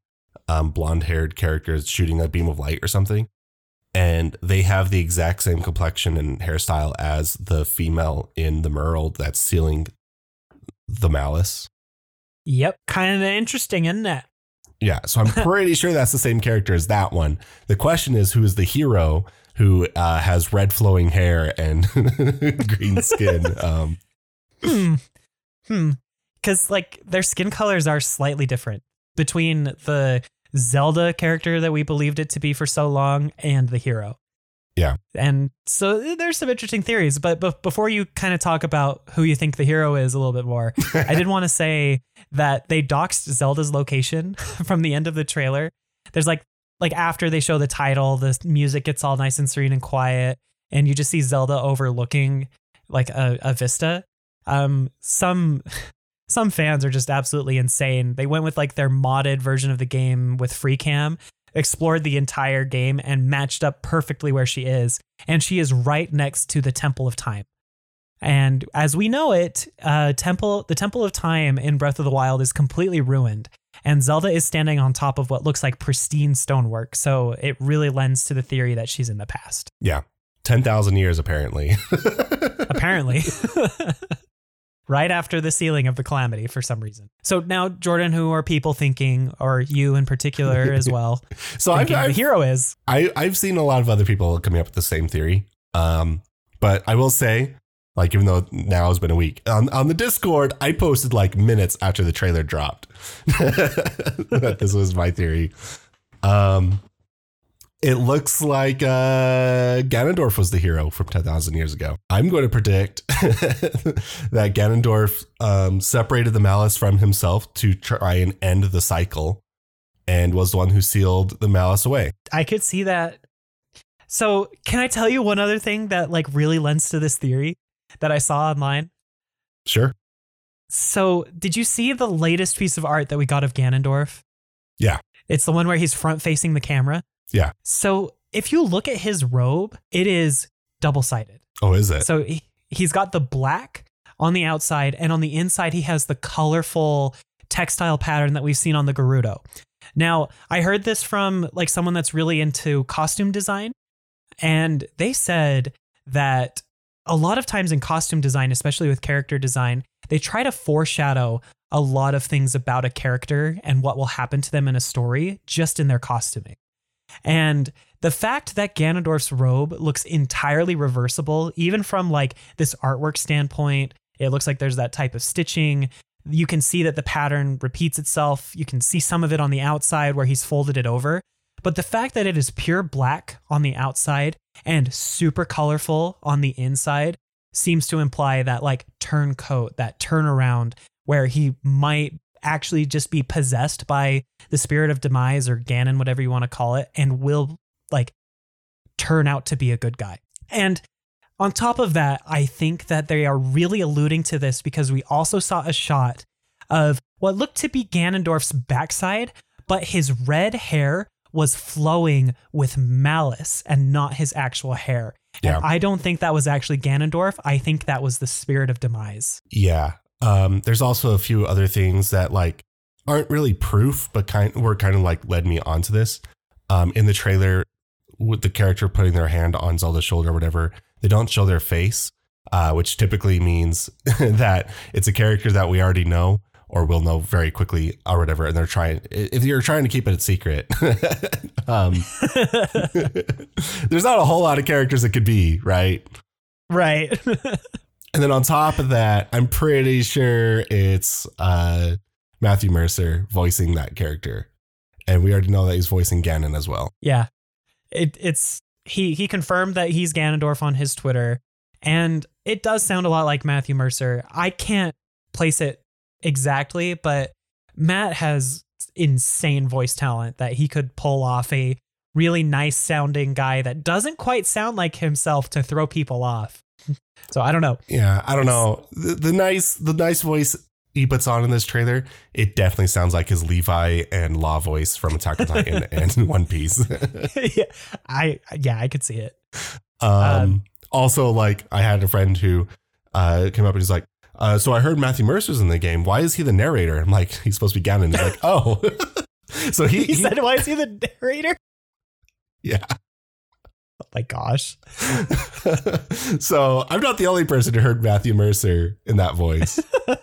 um, blonde haired character shooting a beam of light or something, and they have the exact same complexion and hairstyle as the female in the mural that's sealing the malice. yep, kind of interesting, isn't it? Yeah, so I'm (laughs) pretty sure that's the same character as that one. The question is, who is the hero who uh, has red flowing hair and (laughs) green skin? (laughs) Um, Hmm. Hmm. Because like their skin colors are slightly different between the Zelda character that we believed it to be for so long and the hero. Yeah. And so eh, there's some interesting theories, but, but before you kind of talk about who you think the hero is a little bit more, (laughs) I did want to say that they doxed Zelda's location (laughs) from the end of the trailer. There's like like after they show the title, the music gets all nice and serene and quiet, and you just see Zelda overlooking like a, a vista. Um, some some fans are just absolutely insane. They went with like their modded version of the game with free cam, explored the entire game and matched up perfectly where she is, and she is right next to the Temple of Time. And as we know it, uh, temple the Temple of Time in Breath of the Wild is completely ruined, and Zelda is standing on top of what looks like pristine stonework. So it really lends to the theory that she's in the past. yeah, ten thousand years apparently. (laughs) apparently. (laughs) right after the sealing of the calamity for some reason. So now, Jordan, who are people thinking, or you in particular (laughs) as well, so I've, the hero is? I, I've seen a lot of other people coming up with the same theory. Um, but I will say, like, even though now has been a week on, on the Discord, I posted like minutes after the trailer dropped (laughs) that this was my theory. Um, it looks like uh, Ganondorf was the hero from 10,000 years ago. I'm going to predict (laughs) that Ganondorf um, separated the malice from himself to try and end the cycle and was the one who sealed the malice away. I could see that. So, can I tell you one other thing that like really lends to this theory that I saw online? Sure. So, did you see the latest piece of art that we got of Ganondorf? Yeah. It's the one where he's front facing the camera. Yeah. So, if you look at his robe, it is double sided. Oh, is it? So he, he's got the black on the outside, and on the inside, he has the colorful textile pattern that we've seen on the Gerudo. Now, I heard this from like someone that's really into costume design, and they said that a lot of times in costume design, especially with character design, they try to foreshadow a lot of things about a character and what will happen to them in a story just in their costuming. And the fact that Ganondorf's robe looks entirely reversible, even from like this artwork standpoint, it looks like there's that type of stitching. You can see that the pattern repeats itself. You can see some of it on the outside where he's folded it over. But the fact that it is pure black on the outside and super colorful on the inside seems to imply that like turncoat, that turnaround where he might actually just be possessed by the spirit of demise or Ganon, whatever you want to call it, and will like turn out to be a good guy. And on top of that, I think that they are really alluding to this because we also saw a shot of what looked to be Ganondorf's backside, but his red hair was flowing with malice and not his actual hair. Yeah. And I don't think that was actually Ganondorf. I think that was the spirit of demise. Yeah. Um, there's also a few other things that like aren't really proof, but kind were kind of like led me onto this. Um, in the trailer, with the character putting their hand on Zelda's shoulder or whatever, they don't show their face, uh, which typically means (laughs) that it's a character that we already know or will know very quickly or whatever. And they're trying, if you're trying to keep it a secret, (laughs) um, (laughs) there's not a whole lot of characters it could be, right? Right. And then on top of that, I'm pretty sure it's uh, Matthew Mercer voicing that character. And we already know that he's voicing Ganon as well. Yeah. It, it's he he confirmed that he's Ganondorf on his Twitter, and it does sound a lot like Matthew Mercer. I can't place it exactly, but Matt has insane voice talent that he could pull off a really nice sounding guy that doesn't quite sound like himself to throw people off. So I don't know. Yeah, I don't know. The, the nice the nice voice he puts on in this trailer, it definitely sounds like his Levi and Law voice from Attack on Titan (laughs) and One Piece. (laughs) yeah, I yeah, I could see it. Um, um, also, like I had a friend who uh, came up and he's like, uh, "So I heard Matthew Mercer's in the game. Why is he the narrator?" I'm like, "He's supposed to be Ganon." He's like, (laughs) "Oh." so he, he, he said, "Why is he the narrator?" Yeah. Oh my gosh. (laughs) (laughs) so I'm not the only person who heard Matthew Mercer in that voice. (laughs)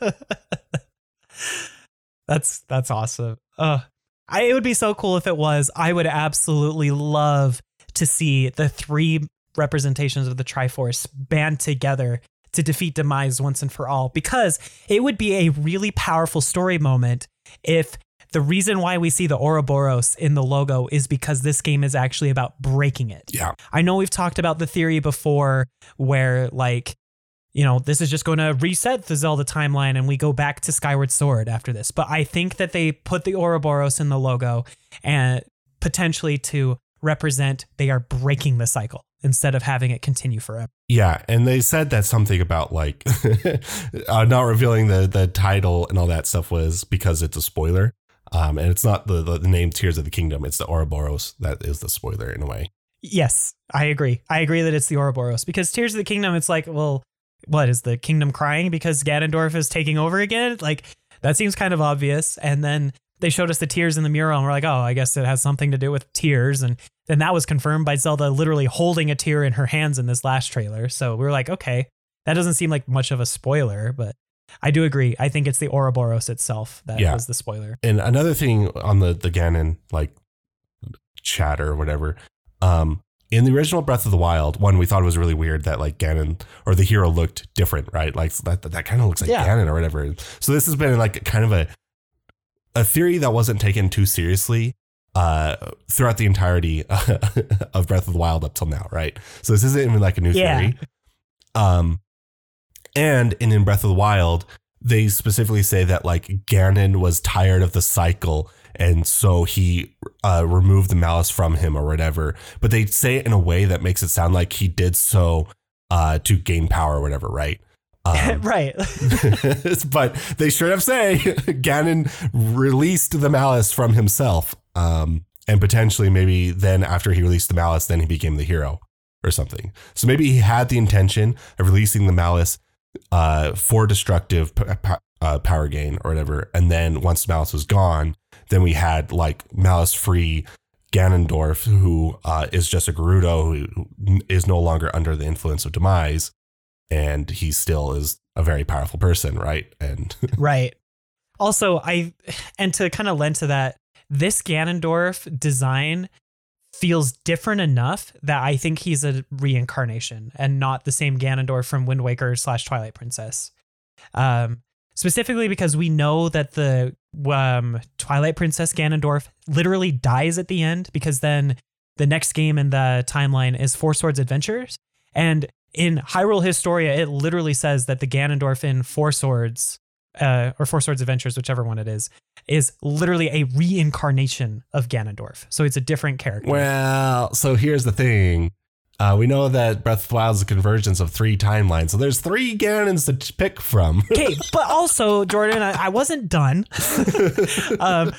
that's that's awesome. Uh, I, it would be so cool if it was. I would absolutely love to see the three representations of the Triforce band together to defeat Demise once and for all because it would be a really powerful story moment if the reason why we see the Ouroboros in the logo is because this game is actually about breaking it. Yeah. I know we've talked about the theory before where like you know, this is just going to reset the Zelda timeline and we go back to Skyward Sword after this. But I think that they put the Ouroboros in the logo and potentially to represent they are breaking the cycle instead of having it continue forever. Yeah, and they said that something about like (laughs) uh, not revealing the the title and all that stuff was because it's a spoiler. Um, and it's not the, the, the name Tears of the Kingdom, it's the Ouroboros that is the spoiler in a way. Yes, I agree. I agree that it's the Ouroboros because Tears of the Kingdom, it's like, well, what is the kingdom crying because Ganondorf is taking over again? Like, that seems kind of obvious. And then they showed us the tears in the mural and we're like, oh, I guess it has something to do with tears. And then that was confirmed by Zelda literally holding a tear in her hands in this last trailer. So we were like, okay, that doesn't seem like much of a spoiler, but I do agree. I think it's the Ouroboros itself that yeah. was the spoiler. And another thing on the the Ganon like chatter or whatever, um, in the original Breath of the Wild, one we thought it was really weird that like Ganon or the hero looked different, right? Like that that, kind of looks like yeah. Ganon or whatever. So this has been like kind of a a theory that wasn't taken too seriously uh throughout the entirety (laughs) of Breath of the Wild up till now, right? So this isn't even like a new yeah. theory. Um and in, in Breath of the Wild, they specifically say that like Ganon was tired of the cycle and so he uh, removed the malice from him or whatever. But they say it in a way that makes it sound like he did so uh, to gain power or whatever, right? (laughs) Um, right. (laughs) (laughs) but they straight up say Ganon released the malice from himself. Um, and potentially, maybe then after he released the malice, then he became the hero or something. So maybe he had the intention of releasing the malice uh, for destructive p- p- uh, power gain or whatever. And then once Malice was gone, then we had like Malice free Ganondorf, who uh, is just a Gerudo who is no longer under the influence of Demise. And he still is a very powerful person, right? And (laughs) right. Also, I and to kind of lend to that, this Ganondorf design feels different enough that I think he's a reincarnation and not the same Ganondorf from Wind Waker slash Twilight Princess. Um, specifically because we know that the um, Twilight Princess Ganondorf literally dies at the end because then the next game in the timeline is Four Swords Adventures. And in Hyrule Historia, it literally says that the Ganondorf in Four Swords uh, or Four Swords Adventures, whichever one it is, is literally a reincarnation of Ganondorf. So it's a different character. Well, so here's the thing. Uh, we know that Breath of the Wild is a convergence of three timelines, so there's three Ganons to pick from. (laughs) okay, but also, Jordan, I, I wasn't done. (laughs) um,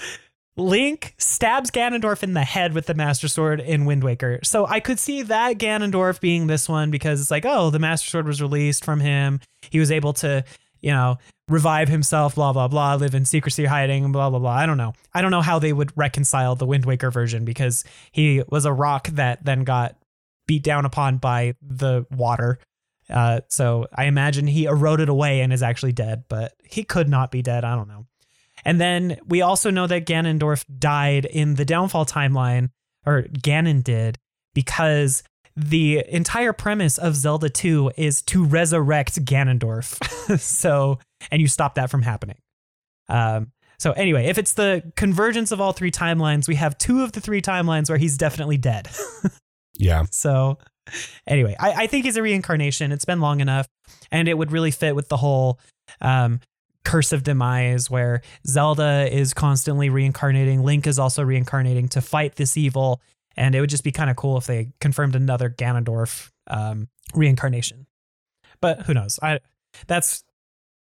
Link stabs Ganondorf in the head with the Master Sword in Wind Waker. So I could see that Ganondorf being this one because it's like, oh, the Master Sword was released from him. He was able to you know, revive himself, blah, blah, blah, live in secrecy, hiding, blah, blah, blah. I don't know. I don't know how they would reconcile the Wind Waker version because he was a rock that then got beat down upon by the water. Uh, so I imagine he eroded away and is actually dead, but he could not be dead. I don't know. And then we also know that Ganondorf died in the Downfall timeline, or Ganon did, because the entire premise of Zelda 2 is to resurrect Ganondorf. (laughs) so, and you stop that from happening. Um, so anyway, if it's the convergence of all three timelines, we have two of the three timelines where he's definitely dead. (laughs) yeah. So anyway, I, I, think he's a reincarnation. It's been long enough, and it would really fit with the whole um, curse of demise, where Zelda is constantly reincarnating, Link is also reincarnating to fight this evil, and it would just be kind of cool if they confirmed another Ganondorf um, reincarnation. But who knows? I that's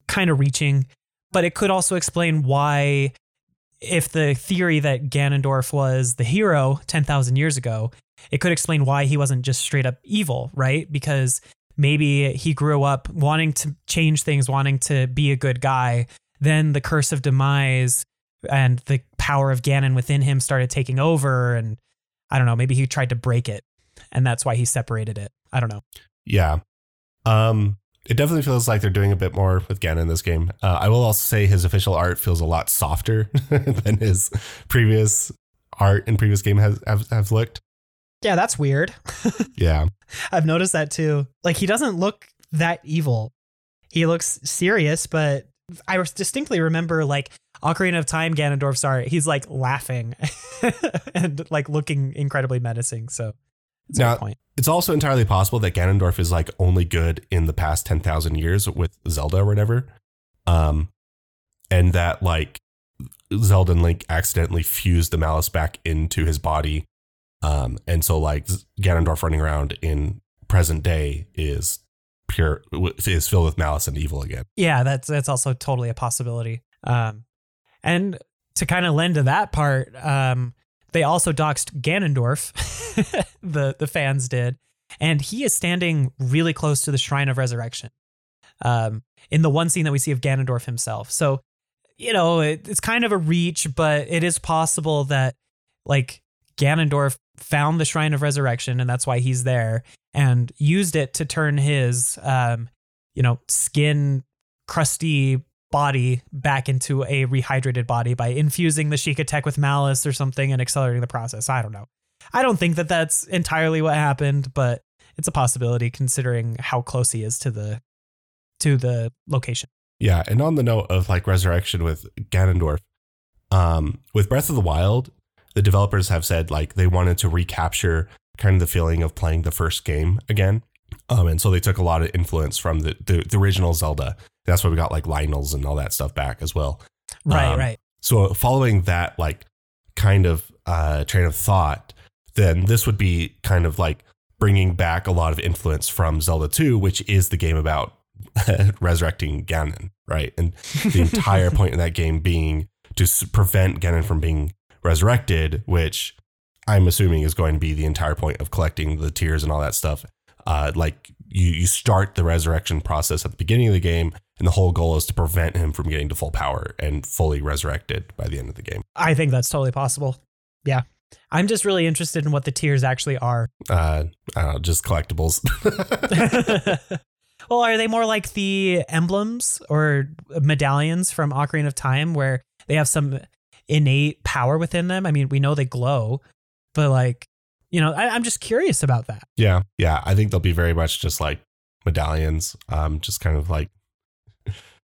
kind of reaching, but it could also explain why, if the theory that Ganondorf was the hero ten thousand years ago, it could explain why he wasn't just straight up evil, right? Because maybe he grew up wanting to change things, wanting to be a good guy. Then the curse of demise and the power of Ganon within him started taking over. And I don't know, maybe he tried to break it. And that's why he separated it. I don't know. Yeah. Um, it definitely feels like they're doing a bit more with Ganon in this game. Uh, I will also say his official art feels a lot softer (laughs) than his previous art in previous game has have, have looked. Yeah, that's weird. (laughs) yeah. I've noticed that too. Like he doesn't look that evil. He looks serious, but I distinctly remember like Ocarina of Time Ganondorf, sorry, He's like laughing (laughs) and like looking incredibly menacing. So it's now, point. It's also entirely possible that Ganondorf is like only good in the past 10,000 years with Zelda or whatever. Um, and that like Zelda and Link accidentally fused the malice back into his body um, and so like Ganondorf running around in present day is pure is filled with malice and evil again. Yeah, that's that's also totally a possibility. Um, and to kind of lend to that part, um, they also doxed Ganondorf. (laughs) the the fans did, and he is standing really close to the Shrine of Resurrection. Um, in the one scene that we see of Ganondorf himself. So, you know, it, it's kind of a reach, but it is possible that like Ganondorf found the Shrine of Resurrection, and that's why he's there, and used it to turn his, um, you know, skin crusty body back into a rehydrated body by infusing the Sheikah Tech with malice or something and accelerating the process. I don't know. I don't think that that's entirely what happened, but it's a possibility considering how close he is to the to the location. Yeah, and on the note of like resurrection with Ganondorf, um, with Breath of the Wild, the developers have said like they wanted to recapture kind of the feeling of playing the first game again. Um, and so they took a lot of influence from the, the, the original Zelda. That's why we got like Lynels and all that stuff back as well. Right, um, right. So following that like kind of uh, train of thought, then this would be kind of like bringing back a lot of influence from Zelda 2, which is the game about (laughs) resurrecting Ganon, right? And the entire (laughs) point of that game being to prevent Ganon from being resurrected, which I'm assuming is going to be the entire point of collecting the tears and all that stuff. Uh, like you, you start the resurrection process at the beginning of the game, and the whole goal is to prevent him from getting to full power and fully resurrected by the end of the game. I think that's totally possible. Yeah. I'm just really interested in what the tears actually are. Uh, I don't know, just collectibles. (laughs) (laughs) well, are they more like the emblems or medallions from Ocarina of Time where they have some innate power within them. I mean, we know they glow, but like, you know, I, am just curious about that. Yeah. Yeah. I think they'll be very much just like medallions, um, just kind of like (laughs)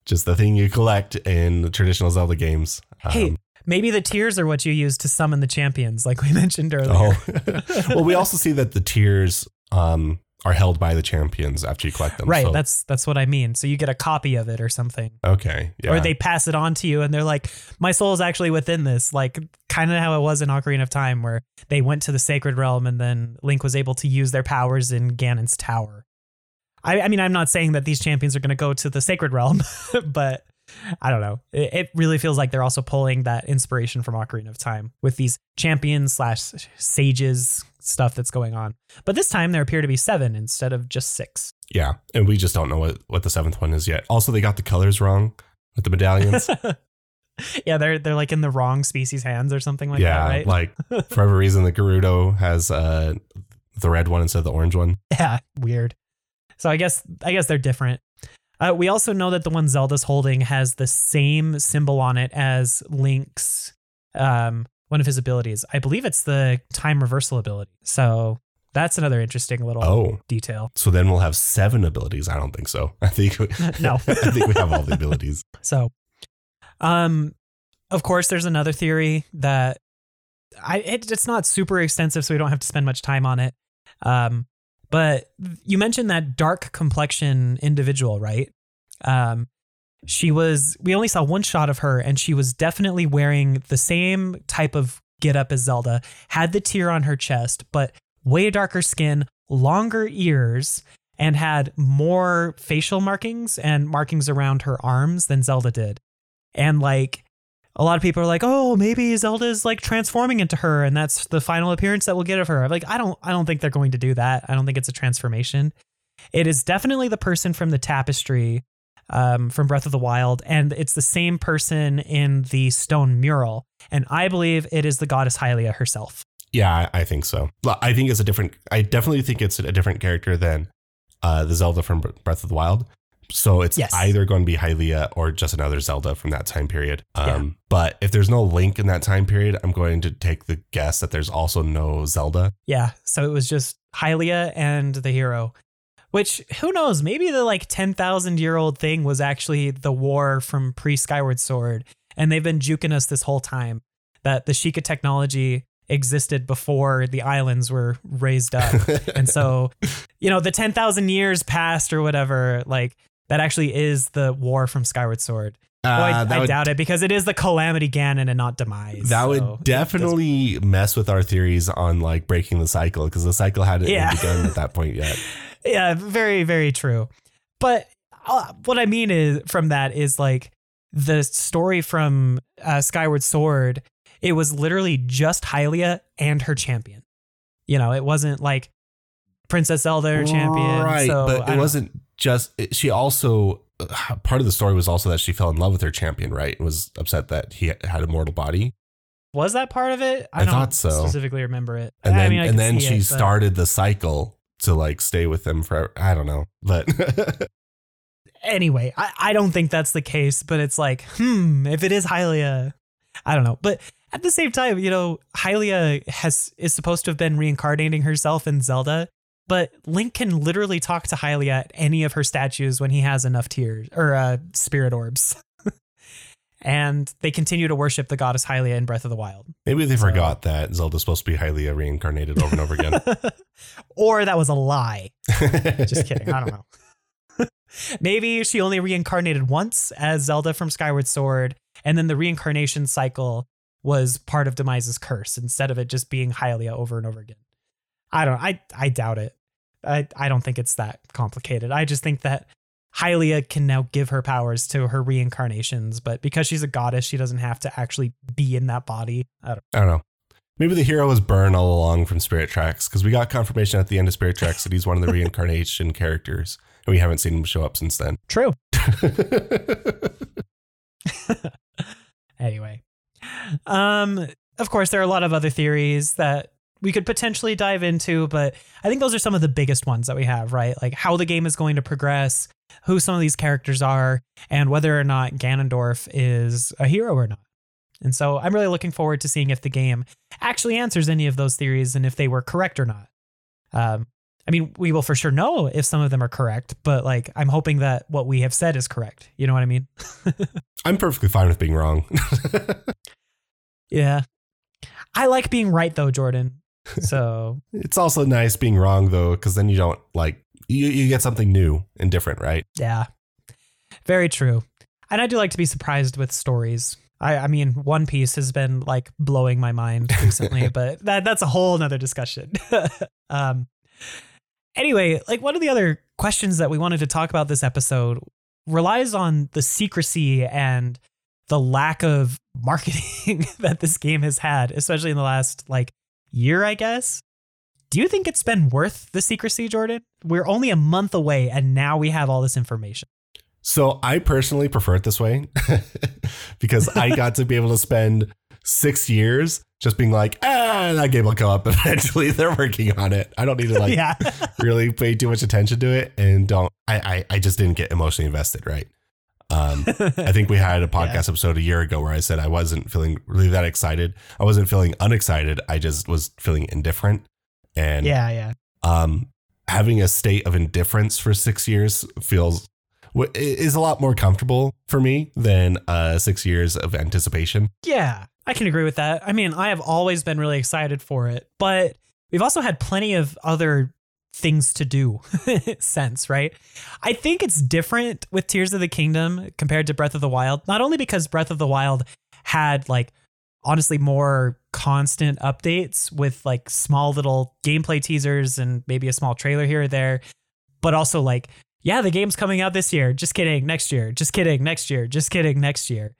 just the thing you collect in the traditional Zelda games. Um, hey, maybe the tears are what you use to summon the champions, like we (laughs) mentioned earlier. Oh. (laughs) well, we also see that the tears um, are held by the champions after you collect them. Right. So. That's that's what I mean. So you get a copy of it or something. Okay. Yeah. Or they pass it on to you and they're like, my soul is actually within this. Like kind of how it was in Ocarina of Time where they went to the sacred realm and then Link was able to use their powers in Ganon's tower. I, I mean, I'm not saying that these champions are going to go to the sacred realm, (laughs) but I don't know. It, it really feels like they're also pulling that inspiration from Ocarina of Time with these champions slash sages stuff that's going on. But this time there appear to be seven instead of just six. Yeah, and we just don't know what what the seventh one is yet. Also, they got the colors wrong with the medallions. (laughs) yeah, they're they're like in the wrong species hands or something like yeah, that, right? like (laughs) for every reason, the Gerudo has uh the red one instead of the orange one. Yeah, weird. So I guess I guess they're different. Uh, we also know that the one Zelda's holding has the same symbol on it as Link's um, one of his abilities. I believe it's the time reversal ability. So that's another interesting little Oh, detail. so then we'll have seven abilities. I don't think so. (laughs) I think we, (laughs) No. (laughs) I think we have all the abilities. So, um, of course, there's another theory that I it, it's not super extensive, so we don't have to spend much time on it. Um, but you mentioned that dark complexion individual, right? Um, she was. We only saw one shot of her, and she was definitely wearing the same type of get up as Zelda. Had the tear on her chest, but way darker skin, longer ears, and had more facial markings and markings around her arms than Zelda did. And like a lot of people are like, "Oh, maybe Zelda's like transforming into her and that's the final appearance that we'll get of her." Like, I don't I don't think they're going to do that. I don't think it's a transformation. It is definitely the person from the tapestry um, from Breath of the Wild, and it's the same person in the stone mural. And I believe it is the goddess Hylia herself. Yeah, I, think so. I think it's a different. I definitely think it's a different character than uh, the Zelda from Breath of the Wild. So it's Yes. either going to be Hylia or just another Zelda from that time period. Um, Yeah. But if there's no Link in that time period, I'm going to take the guess that there's also no Zelda. Yeah, so it was just Hylia and the hero. Which who knows? Maybe the like ten thousand year old thing was actually the war from pre Skyward Sword, and they've been juking us this whole time that the Sheikah technology existed before the islands were raised up, (laughs) and so you know the ten thousand years passed or whatever. Like that actually is the war from Skyward Sword. Well, I, Uh, I would, doubt it because it is the Calamity Ganon and not Demise. That so would definitely mess with our theories on like breaking the cycle because the cycle hadn't even Yeah. begun at that point yet. (laughs) yeah, very, very true. But uh, what I mean is from that is like the story from uh, Skyward Sword. It was literally just Hylia and her champion. You know, it wasn't like Princess Zelda or champion. right? so but it wasn't just. It, she also uh, (sighs) part of the story was also that she fell in love with her champion, right? And was upset that he had a mortal body, Was that part of it? I don't thought so. Specifically, remember it. and I then mean, I and then she it, started the cycle to like stay with him forever. I don't know, but (laughs) anyway, I, I don't think that's the case, but it's like, hmm, if it is Hylia, I don't know. But at the same time, you know, Hylia has is supposed to have been reincarnating herself in Zelda, but Link can literally talk to Hylia at any of her statues when he has enough tears or uh, spirit orbs. (laughs) and they continue to worship the goddess Hylia in Breath of the Wild. maybe they So- forgot that Zelda's supposed to be Hylia reincarnated over and over again. (laughs) or that was a lie. (laughs) Just kidding. I don't know. Maybe she only reincarnated once as Zelda from Skyward Sword, and then the reincarnation cycle was part of Demise's curse instead of it just being Hylia over and over again. I don't. I I doubt it. I I don't think it's that complicated. I just think that Hylia can now give her powers to her reincarnations, but because she's a goddess, she doesn't have to actually be in that body. I don't. I don't know. Maybe the hero was Byrne all along from Spirit Tracks because we got confirmation at the end of Spirit Tracks that he's one of the (laughs) reincarnation characters, and we haven't seen him show up since then. True. (laughs) (laughs) anyway um of course there are a lot of other theories that we could potentially dive into but i think those are some of the biggest ones that we have right like how the game is going to progress who some of these characters are and whether or not ganondorf is a hero or not and so i'm really looking forward to seeing if the game actually answers any of those theories and if they were correct or not um I mean, we will for sure know if some of them are correct, but like I'm hoping that what we have said is correct. You know what I mean? (laughs) I'm perfectly fine with being wrong. (laughs) Yeah. I like being right though, Jordan. (laughs) So it's also nice being wrong though, because then you don't like you, you get something new and different, right? yeah. Very true. And I do like to be surprised with stories. I, I mean, One Piece has been like blowing my mind (laughs) recently, but that that's a whole nother discussion. (laughs) um anyway, like one of the other questions that we wanted to talk about this episode relies on the secrecy and the lack of marketing that this game has had, especially in the last like year, I guess. Do you think it's been worth the secrecy, Jordan? We're only a month away and now we have all this information. So I personally prefer it this way (laughs) because I (laughs) got to be able to spend six years just being like, ah, that game will come up (laughs) eventually. They're working on it. I don't need to like yeah. really pay too much attention to it and don't I, I I just didn't get emotionally invested, right? Um, I think we had a (laughs) podcast Yeah. episode a year ago where I said I wasn't feeling really that excited. I wasn't feeling unexcited. I just was feeling indifferent. And yeah, yeah. um, having a state of indifference for six years feels is a lot more comfortable for me than uh, six years of anticipation. Yeah, I can agree with that. I mean, I have always been really excited for it, but we've also had plenty of other things to do (laughs) sense, right? I think it's different with Tears of the Kingdom compared to Breath of the Wild, not only because Breath of the Wild had like honestly more constant updates with like small little gameplay teasers and maybe a small trailer here or there, but also like yeah, the game's coming out this year. Just kidding, next year. Just kidding, next year. Just kidding, next year.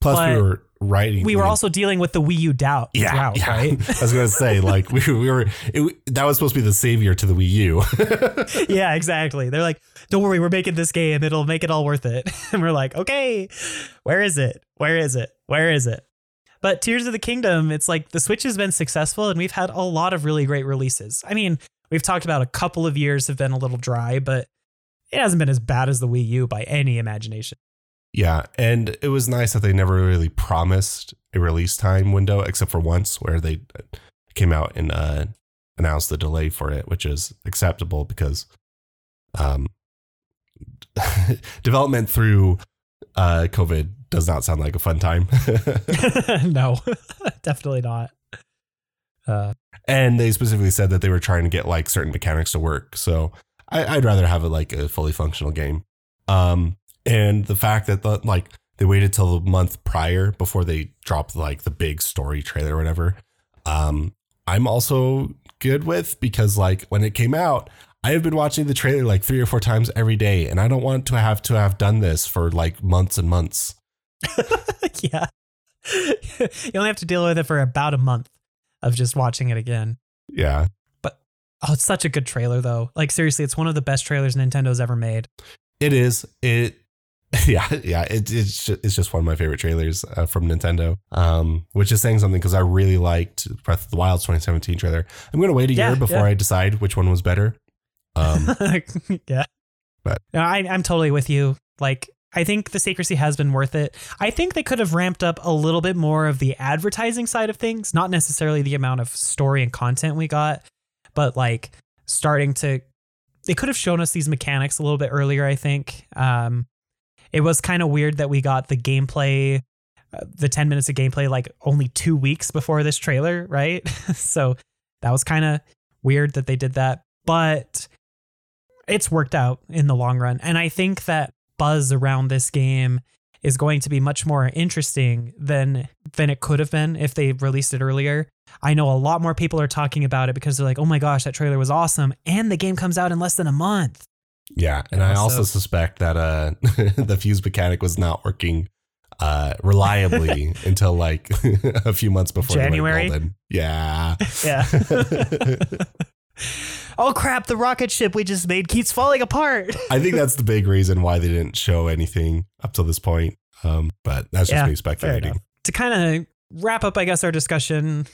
Plus, But we were writing. We were also dealing with the Wii U doubt yeah, drought, yeah. right? (laughs) I was gonna say like we, we were it, that was supposed to be the savior to the Wii U. (laughs) yeah, exactly. They're like, don't worry, we're making this game. It'll make it all worth it. (laughs) And we're like, okay, where is it? Where is it? Where is it? But Tears of the Kingdom, it's like the Switch has been successful and we've had a lot of really great releases. I mean, we've talked about a couple of years have been a little dry, but it hasn't been as bad as the Wii U by any imagination. Yeah, and it was nice that they never really promised a release time window, except for once where they came out and uh, announced the delay for it, which is acceptable because um, (laughs) development through uh, COVID does not sound like a fun time. (laughs) (laughs) no, definitely not. Uh, and they specifically said that they were trying to get like certain mechanics to work. So I, I'd rather have it like a fully functional game. Um, and the fact that the, like they waited till the month prior before they dropped like the big story trailer or whatever. Um, I'm also good with because like when it came out, I have been watching the trailer like three or four times every day, and I don't want to have to have done this for like months and months. (laughs) yeah. (laughs) you only have to deal with it for about a month of just watching it again. Yeah. But oh, it's such a good trailer though. Like seriously, it's one of the best trailers Nintendo's ever made. It is. It. (laughs) Yeah, yeah. It, it's just, it's just one of my favorite trailers uh, from Nintendo. Um, which is saying something because I really liked Breath of the Wild 2017 trailer. I'm going to wait a Yeah, year before yeah. I decide which one was better. Um, (laughs) yeah. But- no, I, I'm totally with you. Like, I think the secrecy has been worth it. I think they could have ramped up a little bit more of the advertising side of things, not necessarily the amount of story and content we got, but like starting to. They could have shown us these mechanics a little bit earlier. I think. Um, it was kind of weird that we got the gameplay, uh, the 10 minutes of gameplay, like only two weeks before this trailer, right? (laughs) so that was kind of weird that they did that. But it's worked out in the long run. And I think that buzz around this game is going to be much more interesting than than it could have been if they released it earlier. I know a lot more people are talking about it because they're like, "Oh my gosh, that trailer was awesome." And the game comes out in less than a month. Yeah, and I also suspect that uh, (laughs) the fuse mechanic was not working uh, reliably (laughs) until like (laughs) a few months before January? Yeah. Yeah. oh crap, the rocket ship we just made keeps falling apart. I think that's the big reason why they didn't show anything up till this point. Um, but that's just Yeah, me speculating. To kind of wrap up, I guess, our discussion,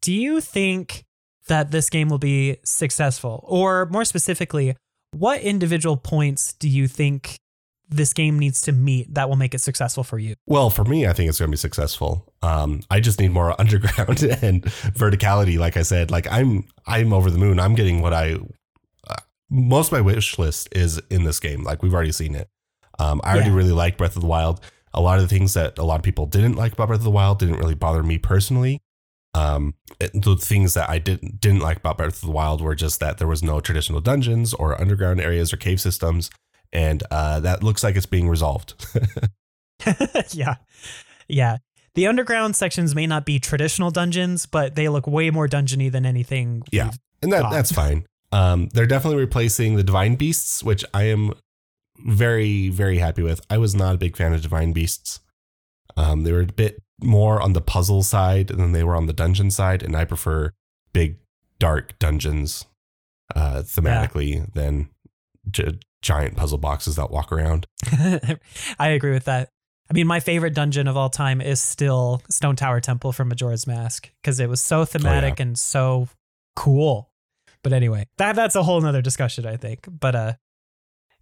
do you think that this game will be successful? Or more specifically, what individual points do you think this game needs to meet that will make it successful for you? Well, for me, I think it's going to be successful. Um, I just need more (laughs) underground (laughs) and verticality. Like I said, like I'm, I'm over the moon. I'm getting what I, uh, most of my wish list is in this game. Like we've already seen it. Um, I already Yeah. really like Breath of the Wild. A lot of the things that a lot of people didn't like about Breath of the Wild didn't really bother me personally. Um, it- the things that I didn't didn't like about Breath of the Wild were just that there was no traditional dungeons or underground areas or cave systems, and uh, that looks like it's being resolved. (laughs) (laughs) yeah. Yeah. The underground sections may not be traditional dungeons, but they look way more dungeony than anything. Yeah. and that that's fine. Um, they're definitely replacing the divine beasts, which I am very, very happy with. I was not a big fan of Divine Beasts. Um, they were a bit more on the puzzle side than they were on the dungeon side, and I prefer big, dark dungeons uh, thematically yeah. than gi- giant puzzle boxes that walk around. (laughs) I agree with that. I mean, my favorite dungeon of all time is still Stone Tower Temple from Majora's Mask because it was so thematic oh, yeah. and so cool. But anyway, that that's a whole nother discussion, I think. But uh,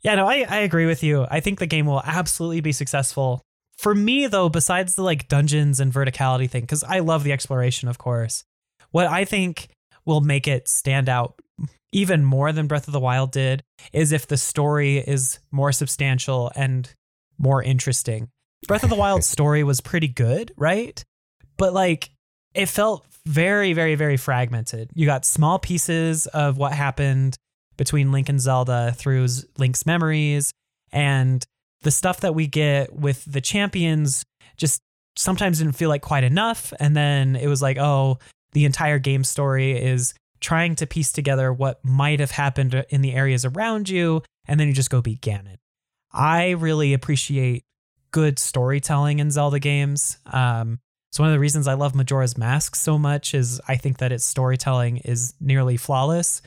yeah, no, I I agree with you. I think the game will absolutely be successful. For me, though, besides the like dungeons and verticality thing, because I love the exploration, of course. What I think will make it stand out even more than Breath of the Wild did is if the story is more substantial and more interesting. Breath of the Wild (laughs) story was pretty good, right? But like it felt very, very, very fragmented. You got small pieces of what happened between Link and Zelda through Link's memories, and the stuff that we get with the champions just sometimes didn't feel like quite enough. And then it was like, oh, the entire game story is trying to piece together what might have happened in the areas around you, and then you just go beat Ganon. I really appreciate good storytelling in Zelda games. Um, so one of the reasons I love Majora's Mask so much is I think that its storytelling is nearly flawless.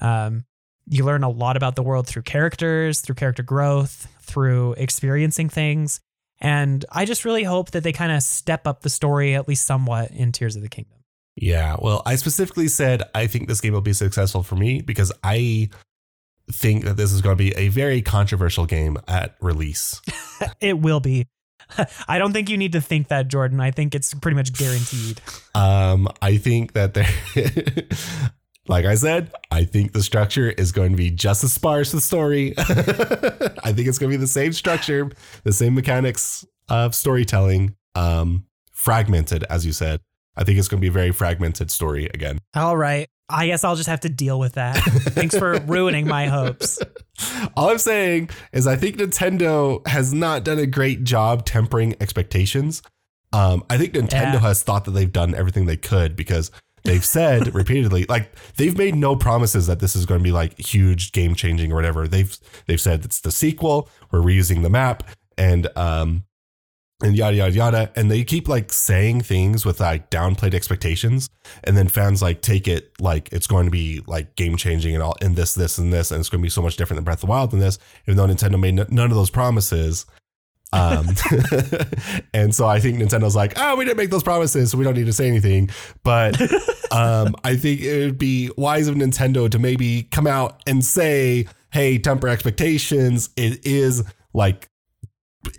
Um, you learn a lot about the world through characters, through character growth, through experiencing things. And I just really hope that they kind of step up the story at least somewhat in Tears of the Kingdom. Yeah, well, I specifically said I think this game will be successful for me because I think that this is going to be a very controversial game at release. (laughs) it will be. (laughs) I don't think you need to think that, Jordan. I think it's pretty much guaranteed. (laughs) Um, I think that there, like I said, I think the structure is going to be just as sparse the story. (laughs) I think it's going to be the same structure, the same mechanics of storytelling, um, fragmented, as you said. I think it's going to be a very fragmented story again. All right. I guess I'll just have to deal with that. (laughs) Thanks for ruining my hopes. All I'm saying is I think Nintendo has not done a great job tempering expectations. Um, I think Nintendo yeah. has thought that they've done everything they could because they've said repeatedly, like they've made no promises that this is going to be like huge game changing or whatever. They've they've said it's the sequel. We're reusing the map, and um, and yada yada yada and they keep like saying things with like downplayed expectations and then fans like take it like it's going to be like game changing and all and this this and this and it's going to be so much different than breath of the wild than this even though nintendo made n- none of those promises um (laughs) and so i think nintendo's like oh we didn't make those promises so we don't need to say anything but (laughs) um i think it would be wise of nintendo to maybe come out and say hey temper expectations it is like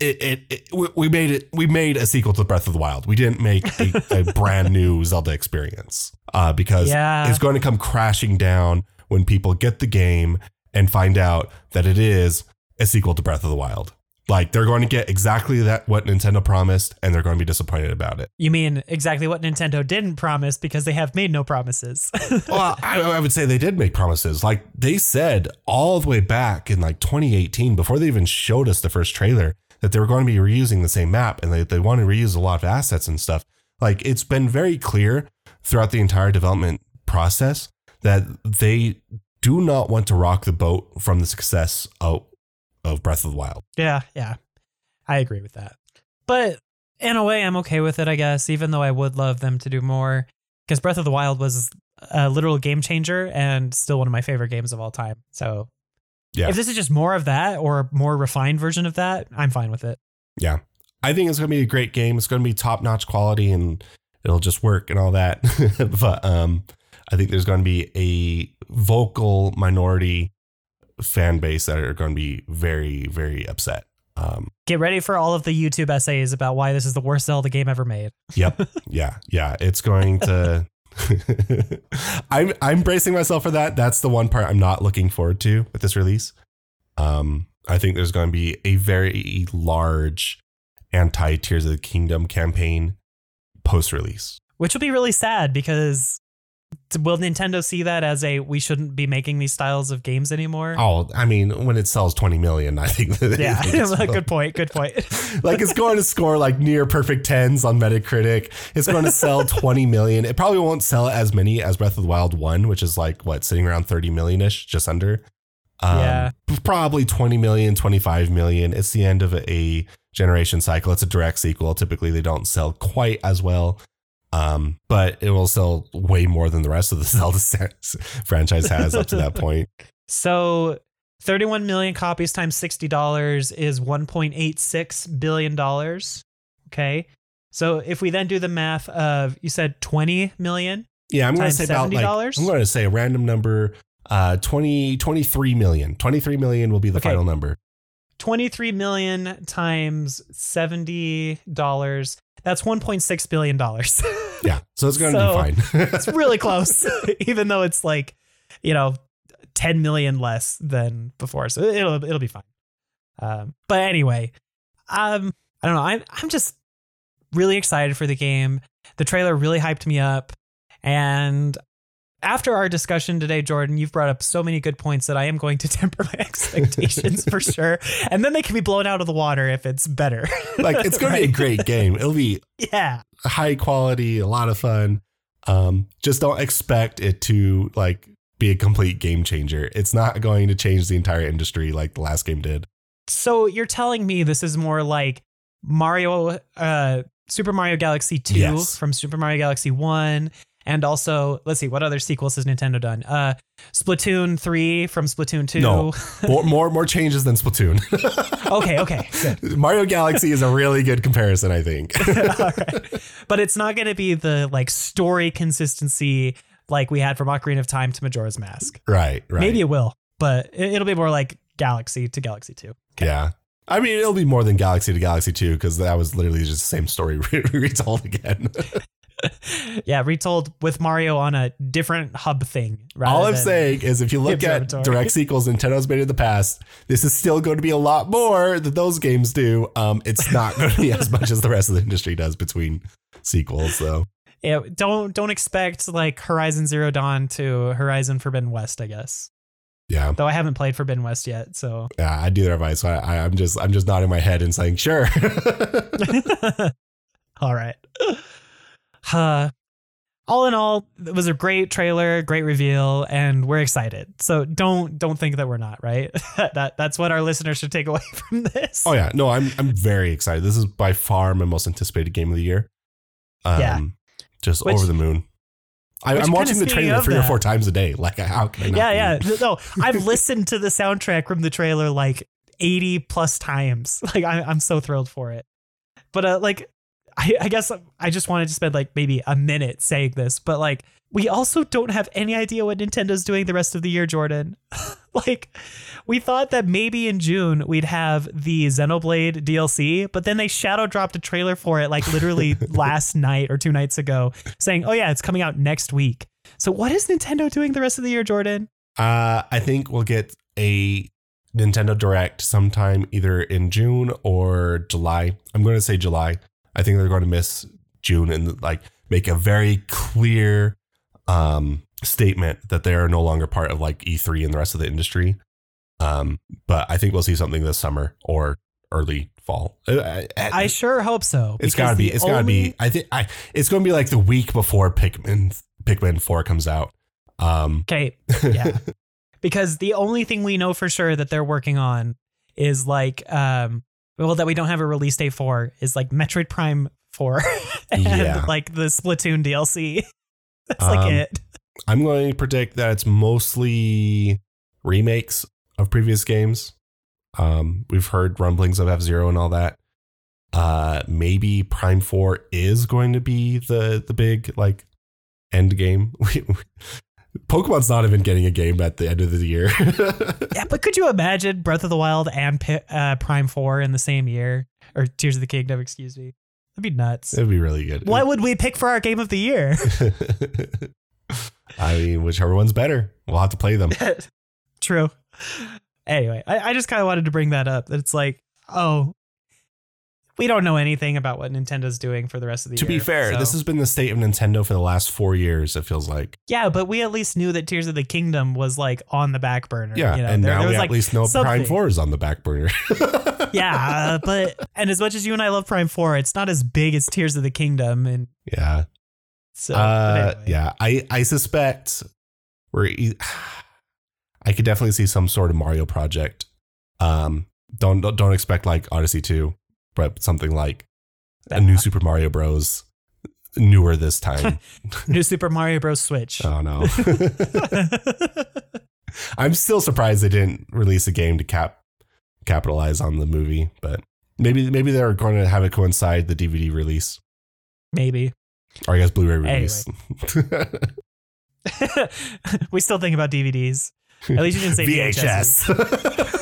it, it, it, we made it we made a sequel to Breath of the Wild. We didn't make a, a (laughs) brand new Zelda experience uh, because yeah. it's going to come crashing down when people get the game and find out that it is a sequel to Breath of the Wild. Like they're going to get exactly that what Nintendo promised, and they're going to be disappointed about it. You mean exactly what Nintendo didn't promise because they have made no promises? (laughs) well, I, I, would say they did make promises. Like they said all the way back in like 2018, before they even showed us the first trailer, that they were going to be reusing the same map and they, they want to reuse a lot of assets and stuff. Like it's been very clear throughout the entire development process that they do not want to rock the boat from the success of, of Breath of the Wild. Yeah, yeah. I agree with that. But in a way, I'm okay with it, I guess, even though I would love them to do more. Because Breath of the Wild was a literal game changer and still one of my favorite games of all time. So yeah. If this is just more of that or a more refined version of that, I'm fine with it. Yeah. I think it's going to be a great game. It's going to be top notch quality and it'll just work and all that. (laughs) but um, I think there's going to be a vocal minority fan base that are going to be very, very upset. Um, Get ready for all of the YouTube essays about why this is the worst Zelda game ever made. yep. (laughs) Yeah. Yeah. It's going to (laughs) I'm I'm bracing myself for that. That's the one part I'm not looking forward to with this release. Um, I think there's going to be a very large anti Tears of the Kingdom campaign post release, which will be really sad because will Nintendo see that as a we shouldn't be making these styles of games anymore? Oh, I mean, when it sells 20 million, I think that Yeah, (laughs) (laughs) good point. Good point. (laughs) like it's going to score like near perfect 10s on Metacritic. It's going to sell 20 million. It probably won't sell as many as Breath of the Wild 1, which is like what, sitting around 30 million ish, just under. Um, Yeah. Probably 20 million, 25 million. It's the end of a generation cycle. It's a direct sequel. Typically, they don't sell quite as well. Um, but it will sell way more than the rest of the (laughs) Zelda franchise has up to that point. (laughs) So 31 million copies times $60 is 1.86 billion dollars. Okay. So if we then do the math of you said 20 million, Yeah, I'm going to say about like, $70? I'm going to say a random number. Uh, 20, 23 million. 23 million will be the Okay. final number. 23 million times $70, that's 1.6 billion dollars. (laughs) Yeah, so it's going to So, be fine. (laughs) it's really close, (laughs) even though it's like, you know, 10 million less than before. So it'll it'll be fine. Um, but anyway, um, I don't know. I'm I'm just really excited for the game. The trailer really hyped me up, and after our discussion today, Jordan, you've brought up so many good points that I am going to (laughs) temper my expectations for sure. And then they can be blown out of the water if it's better. (laughs) like it's going to be a great game. It'll be yeah. high quality, a lot of fun. Um, just don't expect it to like be a complete game changer. It's not going to change the entire industry like the last game did. So you're telling me this is more like Mario, uh, Super Mario Galaxy 2 Yes. from Super Mario Galaxy 1. And also, let's see, what other sequels has Nintendo done? Uh, Splatoon 3 from Splatoon 2. No. (laughs) more, more, more changes than Splatoon. (laughs) okay, okay. Good. (laughs) Mario Galaxy is a really good comparison, I think. Right. But it's not going to be the like story consistency like we had from Ocarina of Time to Majora's Mask. right, right. Maybe it will, but it- it'll be more like Galaxy to Galaxy 2. Yeah. I mean, it'll be more than Galaxy to Galaxy 2 because that was literally just the same story retold again. (laughs) yeah, retold with Mario on a different hub thing. All I'm saying is if you look at direct (laughs) sequels Nintendo's made in the past, this is still going to be a lot more than those games do. Um, it's not going to be as much as the rest of the industry does between sequels, though. Yeah, don't don't expect like Horizon Zero Dawn to Horizon Forbidden West. I guess, Yeah, though I haven't played Forbidden West yet. So, yeah, I do their advice. So I, I, I'm just, I'm just nodding my head and saying, sure. (laughs) all right. Uh, all in all, it was a great trailer, great reveal, and we're excited. So don't don't think that we're not right. (laughs) that that's what our listeners should take away (laughs) from this. oh yeah, no, I'm, I'm very excited. This is by far my most anticipated game of the year. Um, Yeah. just Which- over the moon. I, I'm watching the trailer three or four times a day. Like, how can I not yeah, yeah. (laughs) No, I've listened to the soundtrack from the trailer like 80 plus times. Like I, I'm so thrilled for it. But uh, like, I, I guess I just wanted to spend like maybe a minute saying this, but like, we also don't have any idea what Nintendo's doing the rest of the year, Jordan. (laughs) like, we thought that maybe in June we'd have the Xenoblade DLC, but then they shadow dropped a trailer for it like literally (laughs) last night or two nights ago, saying, "Oh yeah, it's coming out next week." So what is Nintendo doing the rest of the year, Jordan? Uh, I think we'll get a Nintendo Direct sometime either in June or July. I'm going to say July. I think they're going to miss June and like make a very clear um, statement that they are no longer part of like E3 and the rest of the industry. Um, but I think we'll see something this summer or early fall. Uh, I, I sure hope so. it's because got to be. It's got to be. I think. I. It's going to be like the week before Pikmin. Pikmin Four comes out. Um, Okay, (laughs) yeah. because the only thing we know for sure that they're working on is like, um, well, that we don't have a release date for is like Metroid Prime 4 (laughs) and Yeah. like the Splatoon DLC. (laughs) That's Um, like it. I'm going to predict that it's mostly remakes of previous games. Um, we've heard rumblings of F Zero and all that. Uh, maybe Prime Four is going to be the the big like end game. (laughs) Pokemon's not even getting a game at the end of the year. (laughs) Yeah, but could you imagine Breath of the Wild and uh, Prime 4 in the same year? Or Tears of the Kingdom, excuse me. That'd be nuts. It'd be really good. What would we pick for our game of the year? (laughs) I mean, whichever one's better, we'll have to play them. (laughs) True. Anyway, I, I just kind of wanted to bring that up. That it's like, oh, we don't know anything about what Nintendo's doing for the rest of the To year. To be fair, so- this has been the state of Nintendo for the last four years. It feels like, yeah, but we at least knew that Tears of the Kingdom was like on the back burner. yeah, you know? and There- now there we was, at least know Prime. Four is on the back burner. (laughs) yeah, but and as much as you and I love Prime Four, it's not as big as Tears of the Kingdom, and yeah, so uh, anyway. yeah. I I suspect we're. e- (sighs) I could definitely see some sort of Mario project. Um, don't, don't expect like Odyssey 2, but something like a new Super Mario Bros. Newer this time. (laughs) New Super Mario Bros. Switch. oh no. (laughs) I'm still surprised they didn't release a game to cap capitalize on the movie, but maybe maybe they're going to have it coincide the DVD release Maybe. or I guess Blu-ray release. (laughs) we still think about DVDs. At least you didn't say VHS.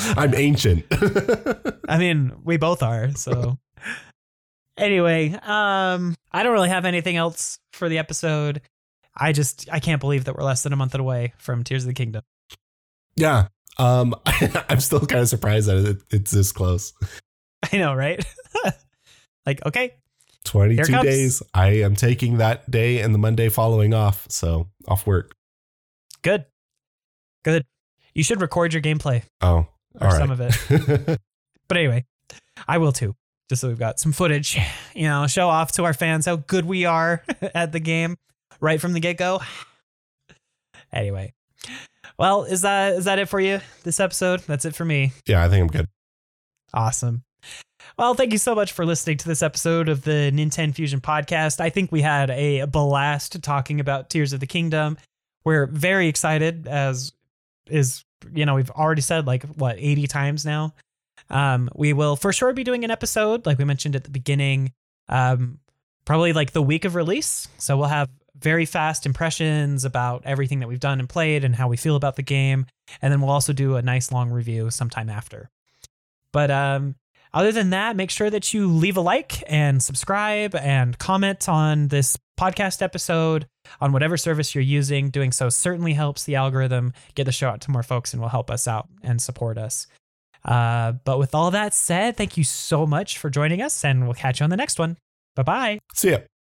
(laughs) I'm ancient. I mean, we both are, so anyway, um I don't really have anything else for the episode. I just I can't believe that we're less than a month away from Tears of the Kingdom. yeah. Um, (laughs) I'm still kind of surprised that it, it's this close. I know, right? (laughs) like, okay, 22 days. I am taking that day and the Monday following off. So off work. good. Good. You should record your gameplay Oh, or some of it. (laughs) But anyway, I will too. Just so we've got some footage, you know, show off to our fans how good we are (laughs) at the game right from the get go. Anyway, well, is that is that it for you this episode? That's it for me. yeah, I think I'm good. Awesome. Well, thank you so much for listening to this episode of the NintenFusion podcast. I think we had a blast talking about Tears of the Kingdom. We're very excited, as is, you know, we've already said like what, 80 times now. Um, we will for sure be doing an episode, like we mentioned at the beginning, um, probably like the week of release. So we'll have very fast impressions about everything that we've done and played and how we feel about the game. And then we'll also do a nice long review sometime after. But um, other than that, make sure that you leave a like and subscribe and comment on this podcast episode on whatever service you're using. Doing so certainly helps the algorithm get the show out to more folks and will help us out and support us. Uh, but with all that said, thank you so much for joining us, and we'll catch you on the next one. Bye bye. See ya.